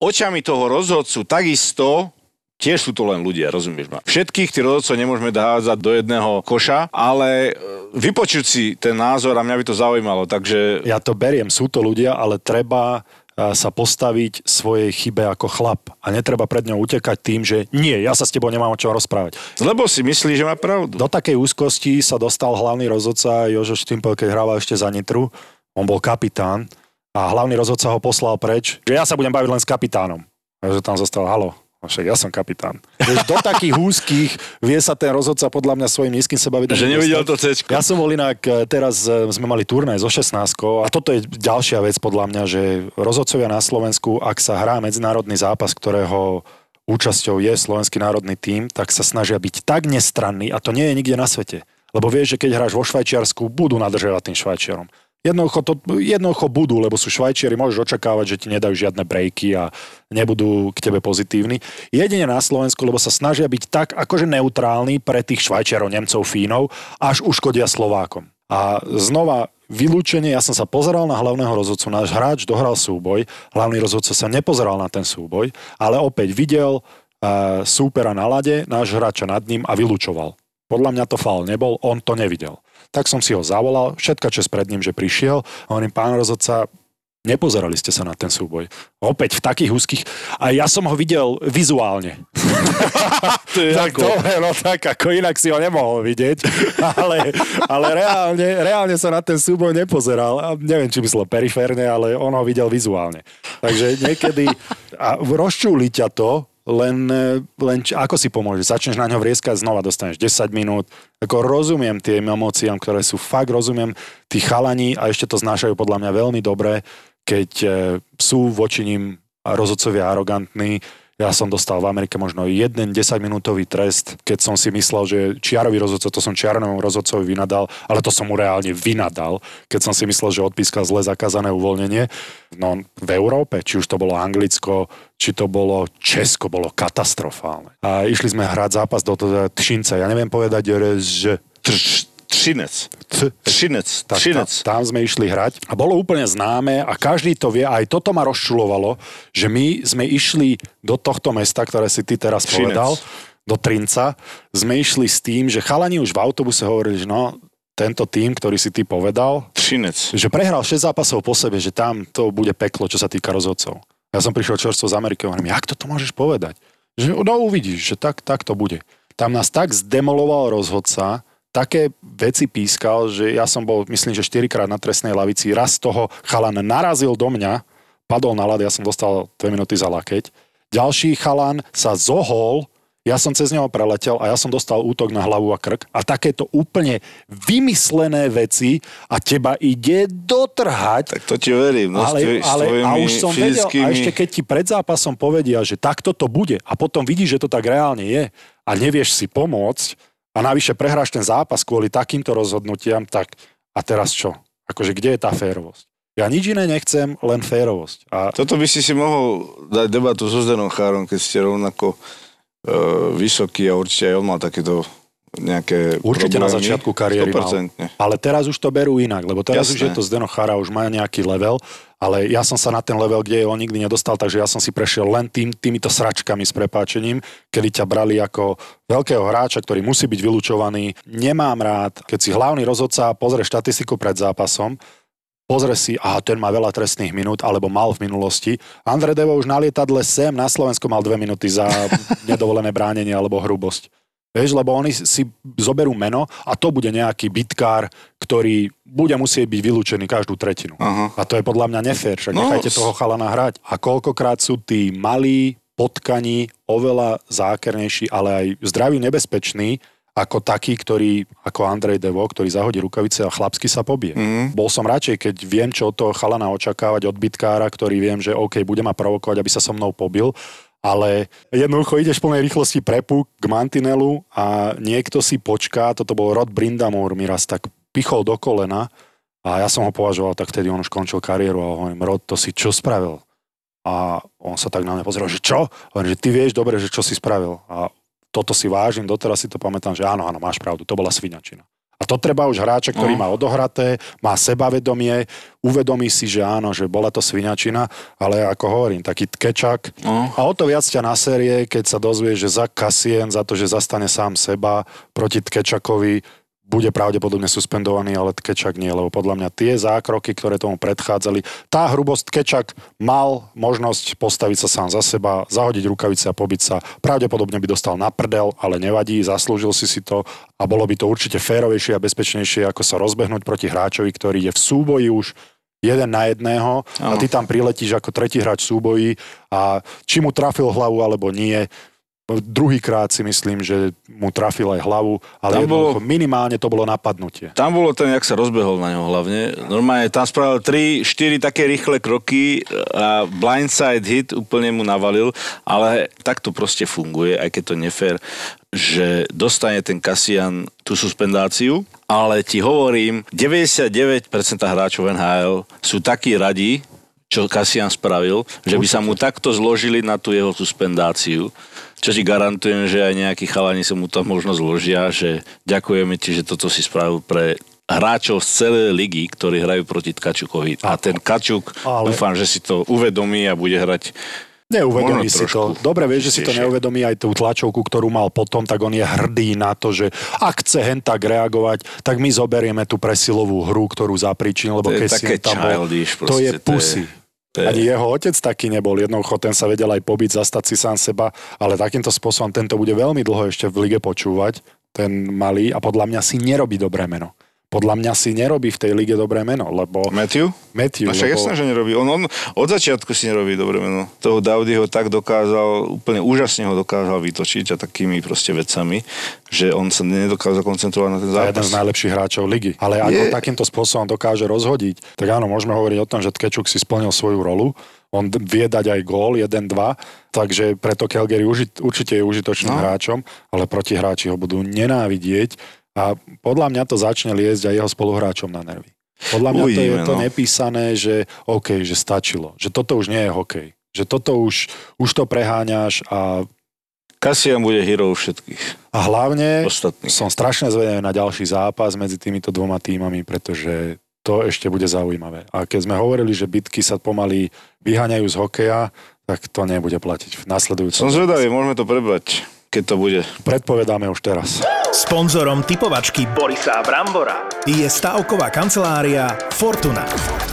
C: očami toho rozhodcu takisto Tiež sú to len ľudia, rozumieš ma. Všetkých tých rozhodcov nemôžeme dávať do jedného koša, ale e, vypočuť si ten názor a mňa by to zaujímalo, takže...
B: Ja to beriem, sú to ľudia, ale treba e, sa postaviť svojej chybe ako chlap a netreba pred ňou utekať tým, že nie, ja sa s tebou nemám o čo rozprávať.
C: Lebo si myslí, že má pravdu.
B: Do takej úzkosti sa dostal hlavný rozhodca Jožo Štimpel, keď hrával ešte za Nitru. On bol kapitán a hlavný rozhodca ho poslal preč, že ja sa budem baviť len s kapitánom. Takže tam zostal, halo, však ja som kapitán. Vieš, do takých úzkých vie sa ten rozhodca podľa mňa svojim nízkym sebavedomím.
C: Že nevidel to cečko.
B: Ja som bol inak, e, teraz e, sme mali turnaj so 16 a toto je ďalšia vec podľa mňa, že rozhodcovia na Slovensku, ak sa hrá medzinárodný zápas, ktorého účasťou je slovenský národný tím, tak sa snažia byť tak nestranný a to nie je nikde na svete. Lebo vieš, že keď hráš vo Švajčiarsku, budú nadržiavať tým Švajčiarom. Jednoducho, to, jednoducho budú, lebo sú Švajčiari, môžeš očakávať, že ti nedajú žiadne breaky a nebudú k tebe pozitívni. Jedine na Slovensku, lebo sa snažia byť tak akože neutrálni pre tých Švajčiarov, Nemcov, Fínov, až uškodia Slovákom. A znova vylúčenie, ja som sa pozeral na hlavného rozhodcu, náš hráč dohral súboj, hlavný rozhodca sa nepozeral na ten súboj, ale opäť videl uh, súpera na lade, náš hráča nad ním a vylúčoval. Podľa mňa to faul nebol, on to nevidel. Tak som si ho zavolal, všetka čest pred ním, že prišiel. A hovorím, pán rozhodca, nepozerali ste sa na ten súboj. Opäť v takých úzkých... A ja som ho videl vizuálne.
C: To je
B: tak
C: ako-
B: dobre, no tak ako inak si ho nemohol vidieť, ale, ale reálne, reálne sa na ten súboj nepozeral. A neviem, či myslel periférne, ale on ho videl vizuálne. Takže niekedy... A rozčúli ťa to, len, len č- ako si pomôže? Začneš na ňo vrieskať, znova dostaneš 10 minút. Ako rozumiem tým emóciám, ktoré sú fakt, rozumiem tí chalani a ešte to znášajú podľa mňa veľmi dobre, keď e, sú voči ním rozhodcovia arogantní. Ja som dostal v Amerike možno jeden 10-minútový trest, keď som si myslel, že čiarový rozhodca, to som čiarovému rozhodcovi vynadal, ale to som mu reálne vynadal, keď som si myslel, že odpískal zle zakázané uvoľnenie. No v Európe, či už to bolo Anglicko, či to bolo Česko, bolo katastrofálne. A išli sme hrať zápas do Tšinca. Ja neviem povedať, že
C: Trš- Třinec.
B: T-
C: Třinec.
B: tak
C: Třinec.
B: Tam, tam sme išli hrať a bolo úplne známe a každý to vie, aj toto ma rozčulovalo, že my sme išli do tohto mesta, ktoré si ty teraz
C: Třinec.
B: povedal, do Trinca, sme išli s tým, že chalani už v autobuse hovorili, že no, tento tým, ktorý si ty povedal,
C: Třinec.
B: že prehral 6 zápasov po sebe, že tam to bude peklo, čo sa týka rozhodcov. Ja som prišiel čerstvo z Ameriky a hovorím, jak toto môžeš povedať? Že no uvidíš, že tak, tak to bude. Tam nás tak zdemoloval rozhodca, také veci pískal, že ja som bol, myslím, že 4 krát na trestnej lavici. Raz toho chalan narazil do mňa, padol na lad, ja som dostal 2 minúty za lakeť. Ďalší chalan sa zohol, ja som cez neho preletel a ja som dostal útok na hlavu a krk. A takéto úplne vymyslené veci a teba ide dotrhať.
C: Tak to ti verím. No,
B: ale, ale a už som vedel,
C: fyzickými...
B: a ešte keď ti pred zápasom povedia, že takto to bude a potom vidíš, že to tak reálne je a nevieš si pomôcť a navyše prehráš ten zápas kvôli takýmto rozhodnutiam, tak a teraz čo? Akože kde je tá férovosť? Ja nič iné nechcem, len férovosť. A
C: Toto by si si mohol dať debatu so Zdenom Chárom, keď ste rovnako e, vysoký a určite aj on mal takéto nejaké
B: Určite na
C: problémy.
B: začiatku kariéry mal.
C: 100%.
B: Ale teraz už to berú inak, lebo teraz
C: Jasné.
B: už je to Zdeno Chara, už má nejaký level, ale ja som sa na ten level, kde je on nikdy nedostal, takže ja som si prešiel len tým, týmito sračkami s prepáčením, kedy ťa brali ako veľkého hráča, ktorý musí byť vylúčovaný. Nemám rád, keď si hlavný rozhodca pozrie štatistiku pred zápasom, pozrie si, aha, ten má veľa trestných minút, alebo mal v minulosti. Andre Devo už na lietadle sem na Slovensku mal dve minúty za nedovolené bránenie alebo hrubosť. Vieš, lebo oni si zoberú meno a to bude nejaký bitkár, ktorý bude musieť byť vylúčený každú tretinu.
C: Aha.
B: A to je podľa mňa nefér, však
C: No,
B: nechajte toho chalana hrať. A koľkokrát sú tí malí, potkaní, oveľa zákernejší, ale aj zdraví nebezpeční, ako taký, ktorý, ako Andrej Devo, ktorý zahodí rukavice a chlapsky sa pobije.
C: Mhm.
B: Bol som radšej, keď viem, čo od toho chalana očakávať od bitkára, ktorý viem, že OK, bude ma provokovať, aby sa so mnou pobil, ale jednoducho ideš plnej rýchlosti prepuk k mantinelu a niekto si počká, toto bol Rod Brindamore, mi raz tak pichol do kolena a ja som ho považoval, tak vtedy on už končil kariéru a hovorím, Rod, to si čo spravil? A on sa tak na mňa pozeral, že čo? Hovorím, že ty vieš dobre, že čo si spravil. A toto si vážim, doteraz si to pamätám, že áno, áno, máš pravdu, to bola svinačina. A to treba už hráča, ktorý
C: No.
B: má odohraté, má sebavedomie, uvedomí si, že áno, že bola to svinačina, ale ako hovorím, taký tkečak.
C: No.
B: A o to viac ťa na série, keď sa dozvie, že za Kasien, za to, že zastane sám seba proti Tkečakovi, bude pravdepodobne suspendovaný, ale Tkečak nie, lebo podľa mňa tie zákroky, ktoré tomu predchádzali, tá hrubosť Tkečak mal možnosť postaviť sa sám za seba, zahodiť rukavice a pobiť sa. Pravdepodobne by dostal na prdel, ale nevadí, zaslúžil si si to a bolo by to určite férovejšie a bezpečnejšie, ako sa rozbehnúť proti hráčovi, ktorý je v súboji už jeden na jedného a ty tam priletíš ako tretí hráč v súboji a či mu trafil hlavu alebo nie, druhýkrát si myslím, že mu trafil aj hlavu, ale
C: Tam bolo-
B: minimálne to bolo napadnutie.
C: Tam bolo ten, jak sa rozbehol na ňo hlavne. Normálne tam spravil 3, 4 také rýchle kroky a blindside hit úplne mu navalil, ale tak to proste funguje, aj keď to nefér, že dostane ten Kasian tú suspendáciu, ale ti hovorím, 99% hráčov NHL sú takí radi, čo Kasian spravil, že by sa mu takto zložili na tú jeho suspendáciu. Čo ti garantujem, že aj nejakí chalani sa mu tam možno zložia, že ďakujeme ti, že toto si spravil pre hráčov z celej ligy, ktorí hrajú proti Tkačukovi. A ten Kačuk,
B: Ale-
C: dúfam, že si to uvedomí a bude hrať
B: Neuvedomí si to. Dobre, vieš, že si to neuvedomí aj tú tlačovku, ktorú mal potom, tak on je hrdý na to, že ak chce hen tak reagovať, tak my zoberieme tú presilovú hru, ktorú zapričinil, lebo
C: To
B: keď si tam bol, to je- pusy.
C: to je-
B: Ani jeho otec taký nebol. Jednoducho ten sa vedel aj pobiť, zastať si sám seba, ale takýmto spôsobom tento bude veľmi dlho ešte v lige počúvať, ten malý, a podľa mňa si nerobí dobré meno. Podľa mňa si nerobí v tej lige dobré meno, lebo
C: Matthew?
B: Matthew,
C: No však
B: lebo...
C: jasné, že nerobí. On, on od začiatku si nerobí dobre meno. Toho Daudy ho tak dokázal, úplne úžasne ho dokázal vytočiť a takými proste vecami, že on sa nedokázal koncentrovať na ten
B: a jeden
C: zápas.
B: z najlepších hráčov ligy. Ale ako
C: Je-
B: takýmto spôsobom dokáže rozhodiť, tak áno, môžeme hovoriť o tom, že Tkečuk si splnil svoju rolu. On vie dať aj gól, 1-2, takže preto Calgary uži- určite je užitočným
C: No.
B: hráčom, ale protihráči ho budú nenávidieť a podľa mňa to začne liesť aj jeho spoluhráčom na nervy. Podľa mňa to je
C: Uvidíme,
B: to
C: no.
B: nepísané, že OK, že stačilo. Že toto už nie je hokej. Že toto už, už to preháňaš a,
C: Kasian bude hero všetkých
B: a hlavne
C: ostatných.
B: som strašne zvedavý na ďalší zápas medzi týmito dvoma týmami, pretože to ešte bude zaujímavé. A keď sme hovorili, že bitky sa pomaly vyháňajú z hokeja, tak to nebude platiť v nasledujúcom.
C: Som zvedavý, môžeme to prebrať, keď to bude.
B: Predpovedáme už teraz.
D: Sponzorom typovačky Borisa Brambora je stavková kancelária Fortuna.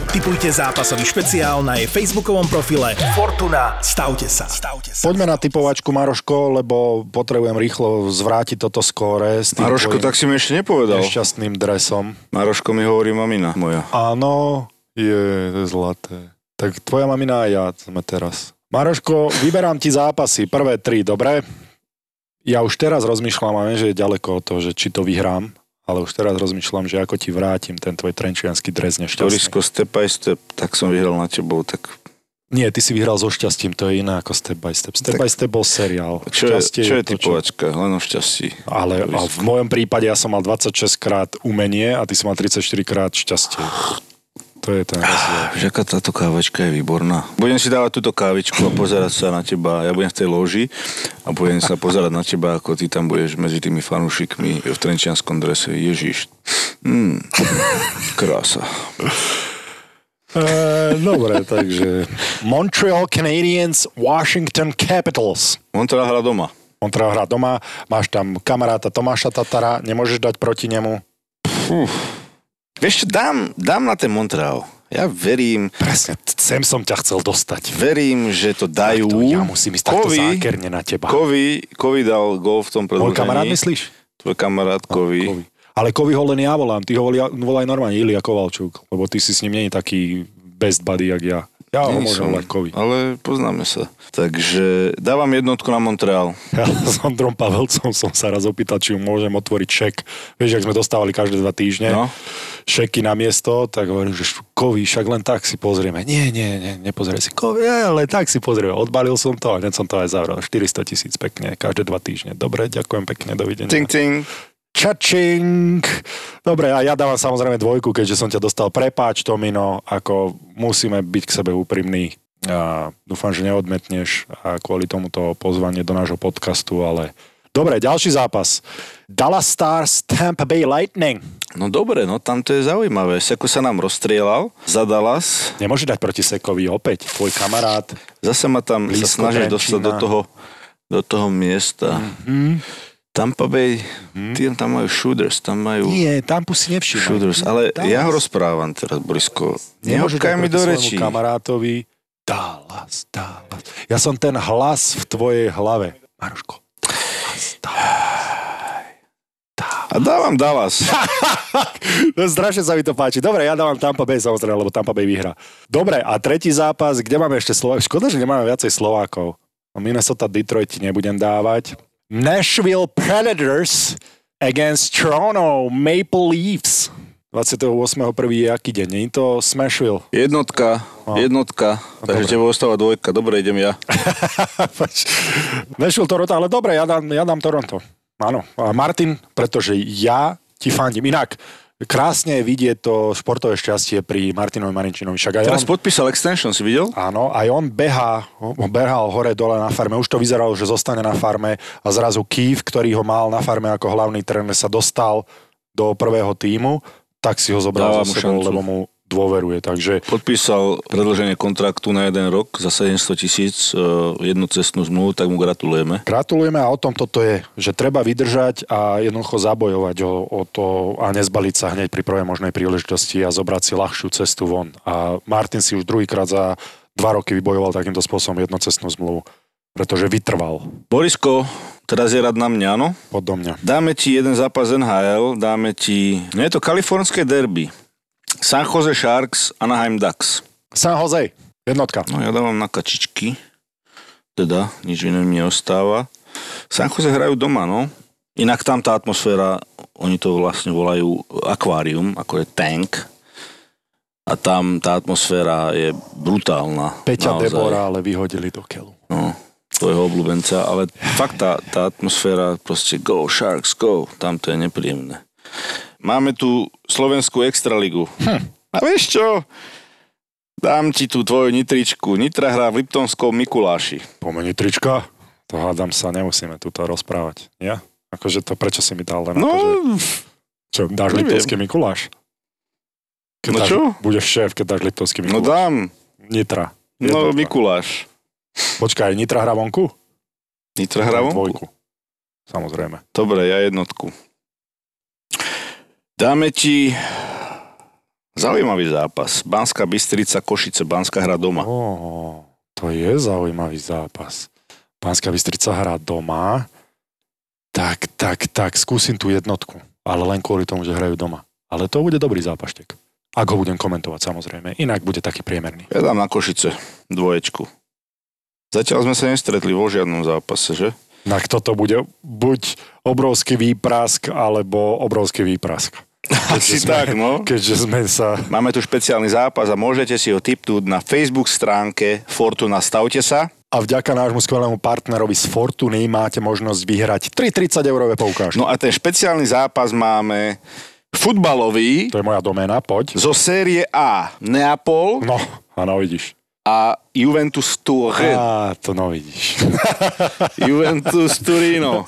D: Typujte zápasový špeciál na jej facebookovom profile Fortuna. Stavte sa. Stavte sa.
B: Poďme na typovačku, Maroško, lebo potrebujem rýchlo zvrátiť toto skóre s tým
C: Maroško, tak si mi ešte nepovedal.
B: nešťastným dresom.
C: Maroško mi hovorí mamina moja.
B: Áno, je, to je zlaté. Tak tvoja mamina a ja sme teraz. Maroško, vyberám ti zápasy. Prvé tri, dobre? Ja už teraz rozmýšľam, a viem, že je ďaleko od toho, že či to vyhrám, ale už teraz rozmýšľam, že ako ti vrátim ten tvoj trenčiansky dres nešťastný.
C: Torisko, step by step, tak som vyhral na tebou, tak
B: Nie, ty si vyhral so šťastím, to je iné ako step by step. Step
C: Tak-
B: by step bol seriál.
C: čo je, čo je
B: to,
C: typovačka? Len o šťastí.
B: Ale a
C: Torisko.
B: v mojom prípade ja som mal 26 krát umenie a ty si mal 34 krát šťastie. To je ten rozdiel.
C: Že aká táto kávačka je výborná. Budem si dávať túto kávičku a pozerať sa na teba. Ja budem v tej loži a budem sa pozerať na teba, ako ty tam budeš medzi tými fanúšikmi v trenčianskom drese. Ježiš. Mm. Krása.
B: E, dobre, takže Montreal Canadiens, Washington Capitals.
C: On teda hrá doma.
B: Montreal hrá doma, máš tam kamaráta Tomáša Tatara, nemôžeš dať proti nemu.
C: Vieš čo, dám, dám na ten Montreal. Ja verím,
B: Presne, sem som ťa chcel dostať.
C: verím, že to dajú.
B: Takto, ja musím ísť takto
C: Kovy,
B: zákerne na teba.
C: Kovy, Kovy dal gol v tom
B: Môj
C: predĺžení.
B: kamarát myslíš?
C: Tvoj kamarát Kovy.
B: Kovy. Ale Kovy ho len ja volám, ty ho volá, volaj normálne Ilia Kovalčuk, lebo ty si s ním není taký best buddy, jak ja. Ja ho
C: som. Ale poznáme sa. Takže dávam jednotku na Montreal.
B: Ja s Ondrom Pavelcom som sa raz opýtal, či mu môžem otvoriť šek. Vieš, ak sme dostávali každé dva týždne
C: No.
B: šeky na miesto, tak hovorím, že kovy, však len tak si pozrieme. Nie, nie, nie, nepozrie si kovy, ale tak si pozrieme. Odbalil som to a hneď som to aj zavrel. 400 tisíc pekne, každé dva týždne. Dobre, ďakujem pekne, dovidenia.
C: Ting, ting.
B: Čačing. Dobre, a ja dávam samozrejme dvojku, keďže som ťa dostal. Prepáč, Tomino, ako musíme byť k sebe úprimní. A dúfam, že neodmetneš a kvôli tomuto pozvanie do nášho podcastu, ale... Dobre, ďalší zápas. Dallas Stars, Tampa Bay Lightning.
C: No dobre, no tam to je zaujímavé. Seko sa nám rozstrielal za Dallas.
B: Nemôže dať proti Sekovi opäť, tvoj kamarát.
C: Zase ma tam sa
B: Blízko
C: snaží
B: Trenčína.
C: dostať do toho, do toho miesta. Mm-hmm. Tampa Bay, tí tam majú shooters, tam majú
B: Nie, tam si nevšimaj.
C: shooters. Ale
B: Dallas.
C: ja ho rozprávam teraz, Borisko.
B: Dať
C: mi do rečí.
B: kamarátovi Dallas, Dallas. Ja som ten hlas v tvojej hlave. Maruško. Dallas, Dallas, Dallas.
C: A dávam Dallas.
B: no, strašne sa mi to páči. Dobre, ja dávam Tampa Bay samozrejme, lebo Tampa Bay vyhra. Dobre, a tretí zápas, kde máme ešte Slovákov? Škoda, že nemáme viacej Slovákov. Minnesota Detroit nebudem dávať. Nashville Predators against Toronto Maple Leafs. 28.1. je aký deň? Nie je to Smashville?
C: Jednotka, no. jednotka. No, takže tebe ostáva dvojka. Dobre, idem ja.
B: Nashville Toronto, ale dobre, ja dám, ja dám Toronto. Áno. A Martin, pretože ja ti fandím. Inak, krásne je vidieť to športové šťastie pri Martinovi Marinčinovi. Však aj
C: Teraz on, podpísal extension, si videl?
B: Áno, aj on beha, behal hore dole na farme. Už to vyzeralo, že zostane na farme a zrazu Kýv, ktorý ho mal na farme ako hlavný tréner, sa dostal do prvého týmu tak si ho zobral za sebou, lebo mu dôveruje. Takže...
C: Podpísal predlženie kontraktu na jeden rok za 700 tisíc e, jednu cestnú zmluvu, tak mu gratulujeme.
B: Gratulujeme a o tom toto je, že treba vydržať a jednoducho zabojovať o, o to a nezbaliť sa hneď pri prvej možnej príležitosti a zobrať si ľahšiu cestu von. A Martin si už druhýkrát za dva roky vybojoval takýmto spôsobom jednocestnú zmluvu, pretože vytrval.
C: Borisko, Teraz je rad na mňa, áno?
B: Podo mňa.
C: Dáme ti jeden zápas NHL, dáme ti... No je to kalifornské derby. San Jose Sharks, Anaheim Ducks.
B: San Jose, jednotka.
C: No ja dávam na kačičky. Teda, nič iné mi ostáva. San Jose hrajú doma, no. Inak tam tá atmosféra, oni to vlastne volajú akvárium, ako je tank. A tam tá atmosféra je brutálna.
B: Peťa naozaj. Debora, ale vyhodili do keľu.
C: No, tvojho obľúbenca, ale fakt tá, tá atmosféra proste go Sharks, go, tam to je nepríjemné. Máme tu Slovenskú extraligu. Hm. A vieš čo? Dám ti tú tvoju nitričku. Nitra hrá v Liptonskom Mikuláši.
B: Pome nitrička? To hádam sa, nemusíme tu rozprávať. Ja? Akože to, prečo si mi dal len
C: No,
B: akože, čo, dáš neviem. Liptovský Mikuláš?
C: Keď no dáš, čo?
B: Budeš šéf, keď dáš Liptovský no Mikuláš.
C: No dám.
B: Nitra.
C: No, Mikuláš.
B: Počkaj, Nitra hrá vonku?
C: Nitra hrá vonku?
B: Dvojku. Samozrejme.
C: Dobre, ja jednotku. Dáme ti zaujímavý zápas. Banská Bystrica, Košice, Banská hra doma.
B: Oh, to je zaujímavý zápas. Banská Bystrica hrá doma. Tak, tak, tak, skúsim tú jednotku. Ale len kvôli tomu, že hrajú doma. Ale to bude dobrý zápaštek. Ak ho budem komentovať, samozrejme. Inak bude taký priemerný.
C: Ja dám na Košice dvoječku. Zatiaľ sme sa nestretli vo žiadnom zápase, že?
B: Na kto to bude buď obrovský výprask, alebo obrovský výprask.
C: Asi sme, tak, no.
B: Keďže sme sa...
C: Máme tu špeciálny zápas a môžete si ho tipnúť na Facebook stránke Fortuna Stavte sa.
B: A vďaka nášmu skvelému partnerovi z Fortuny máte možnosť vyhrať 3,30 eurové poukážky.
C: No a ten špeciálny zápas máme futbalový.
B: To je moja doména, poď.
C: Zo série A. Neapol.
B: No, áno, vidíš
C: a Juventus Turin.
B: Á, to no vidíš.
C: Juventus Turino.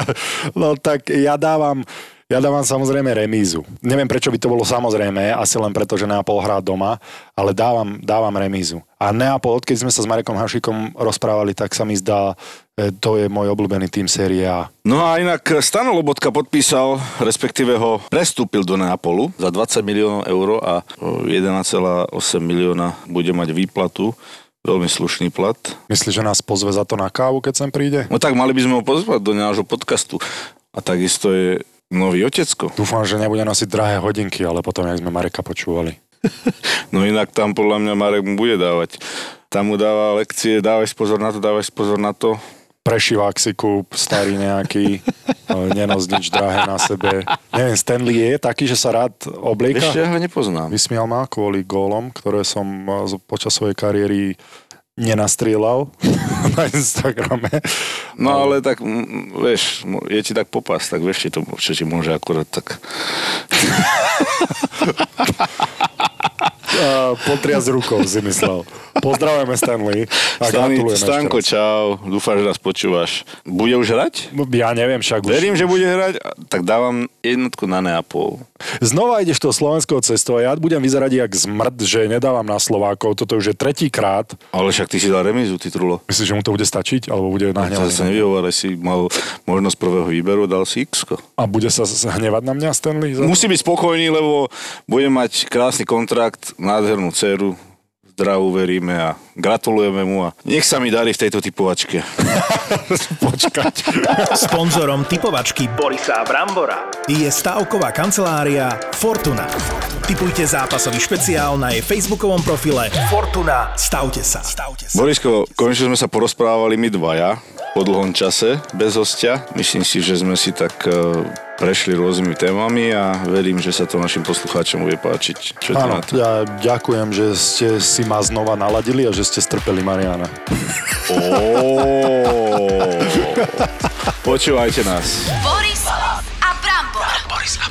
B: No tak ja dávam, ja dávam samozrejme remízu. Neviem, prečo by to bolo samozrejme, asi len preto, že Neapol hrá doma, ale dávam, dávam remízu. A Neapol, odkedy sme sa s Marekom Hašikom rozprávali, tak sa mi zdá, e, to je môj obľúbený tým série A.
C: No a inak Stano Lobotka podpísal, respektíve ho prestúpil do Neapolu za 20 miliónov eur a 1,8 milióna bude mať výplatu Veľmi slušný plat.
B: Myslíš, že nás pozve za to na kávu, keď sem príde?
C: No tak mali by sme ho pozvať do nášho podcastu. A takisto je nový otecko.
B: Dúfam, že nebude nosiť drahé hodinky, ale potom, jak sme Mareka počúvali.
C: no inak tam podľa mňa Marek mu bude dávať. Tam mu dáva lekcie, dávaj pozor na to, dávaj pozor na to
B: prešivák si kúp, starý nejaký, nenos nič drahé na sebe. Neviem, Stanley je taký, že sa rád oblieka?
C: Ešte ja ho nepoznám.
B: Vysmial ma kvôli gólom, ktoré som počas svojej kariéry nenastrieľal na Instagrame.
C: No ale tak, vieš, je ti tak popas, tak vieš, to, čo ti môže akurát tak...
B: potriaz rukou si myslel. Pozdravujeme Stanley a Stani,
C: Stanko, čau, dúfam, že nás počúvaš. Bude už hrať?
B: Ja neviem však.
C: Verím, už, že bude hrať, tak dávam jednotku na Neapol.
B: Znova ideš to slovenskou cestou a ja budem vyzerať jak zmrd, že nedávam na Slovákov. Toto už je tretíkrát.
C: Ale však ty si dal remizu, ty trulo.
B: Myslíš, že mu to bude stačiť? Alebo bude nahnevaný?
C: Sa nevyhováraj, si mal možnosť prvého výberu, dal si x
B: A bude sa hnevať na mňa Stanley?
C: Musí byť spokojný, lebo bude mať krásny kontrakt, nádhernú dceru, zdravu veríme a gratulujeme mu a nech sa mi darí v tejto typovačke.
B: Počkať.
D: Sponzorom typovačky Borisa Brambora je stavková kancelária Fortuna. Typujte zápasový špeciál na jej facebookovom profile Fortuna. Stavte sa. Stavte sa.
C: Borisko, konečne sme sa porozprávali my dvaja po dlhom čase, bez hostia. Myslím si, že sme si tak e, prešli rôznymi témami a verím, že sa to našim poslucháčom bude páčiť. Čo
B: Áno, ja ďakujem, že ste si ma znova naladili a že ste strpeli Mariana.
C: Počúvajte nás.
A: Boris a Brambor. Boris a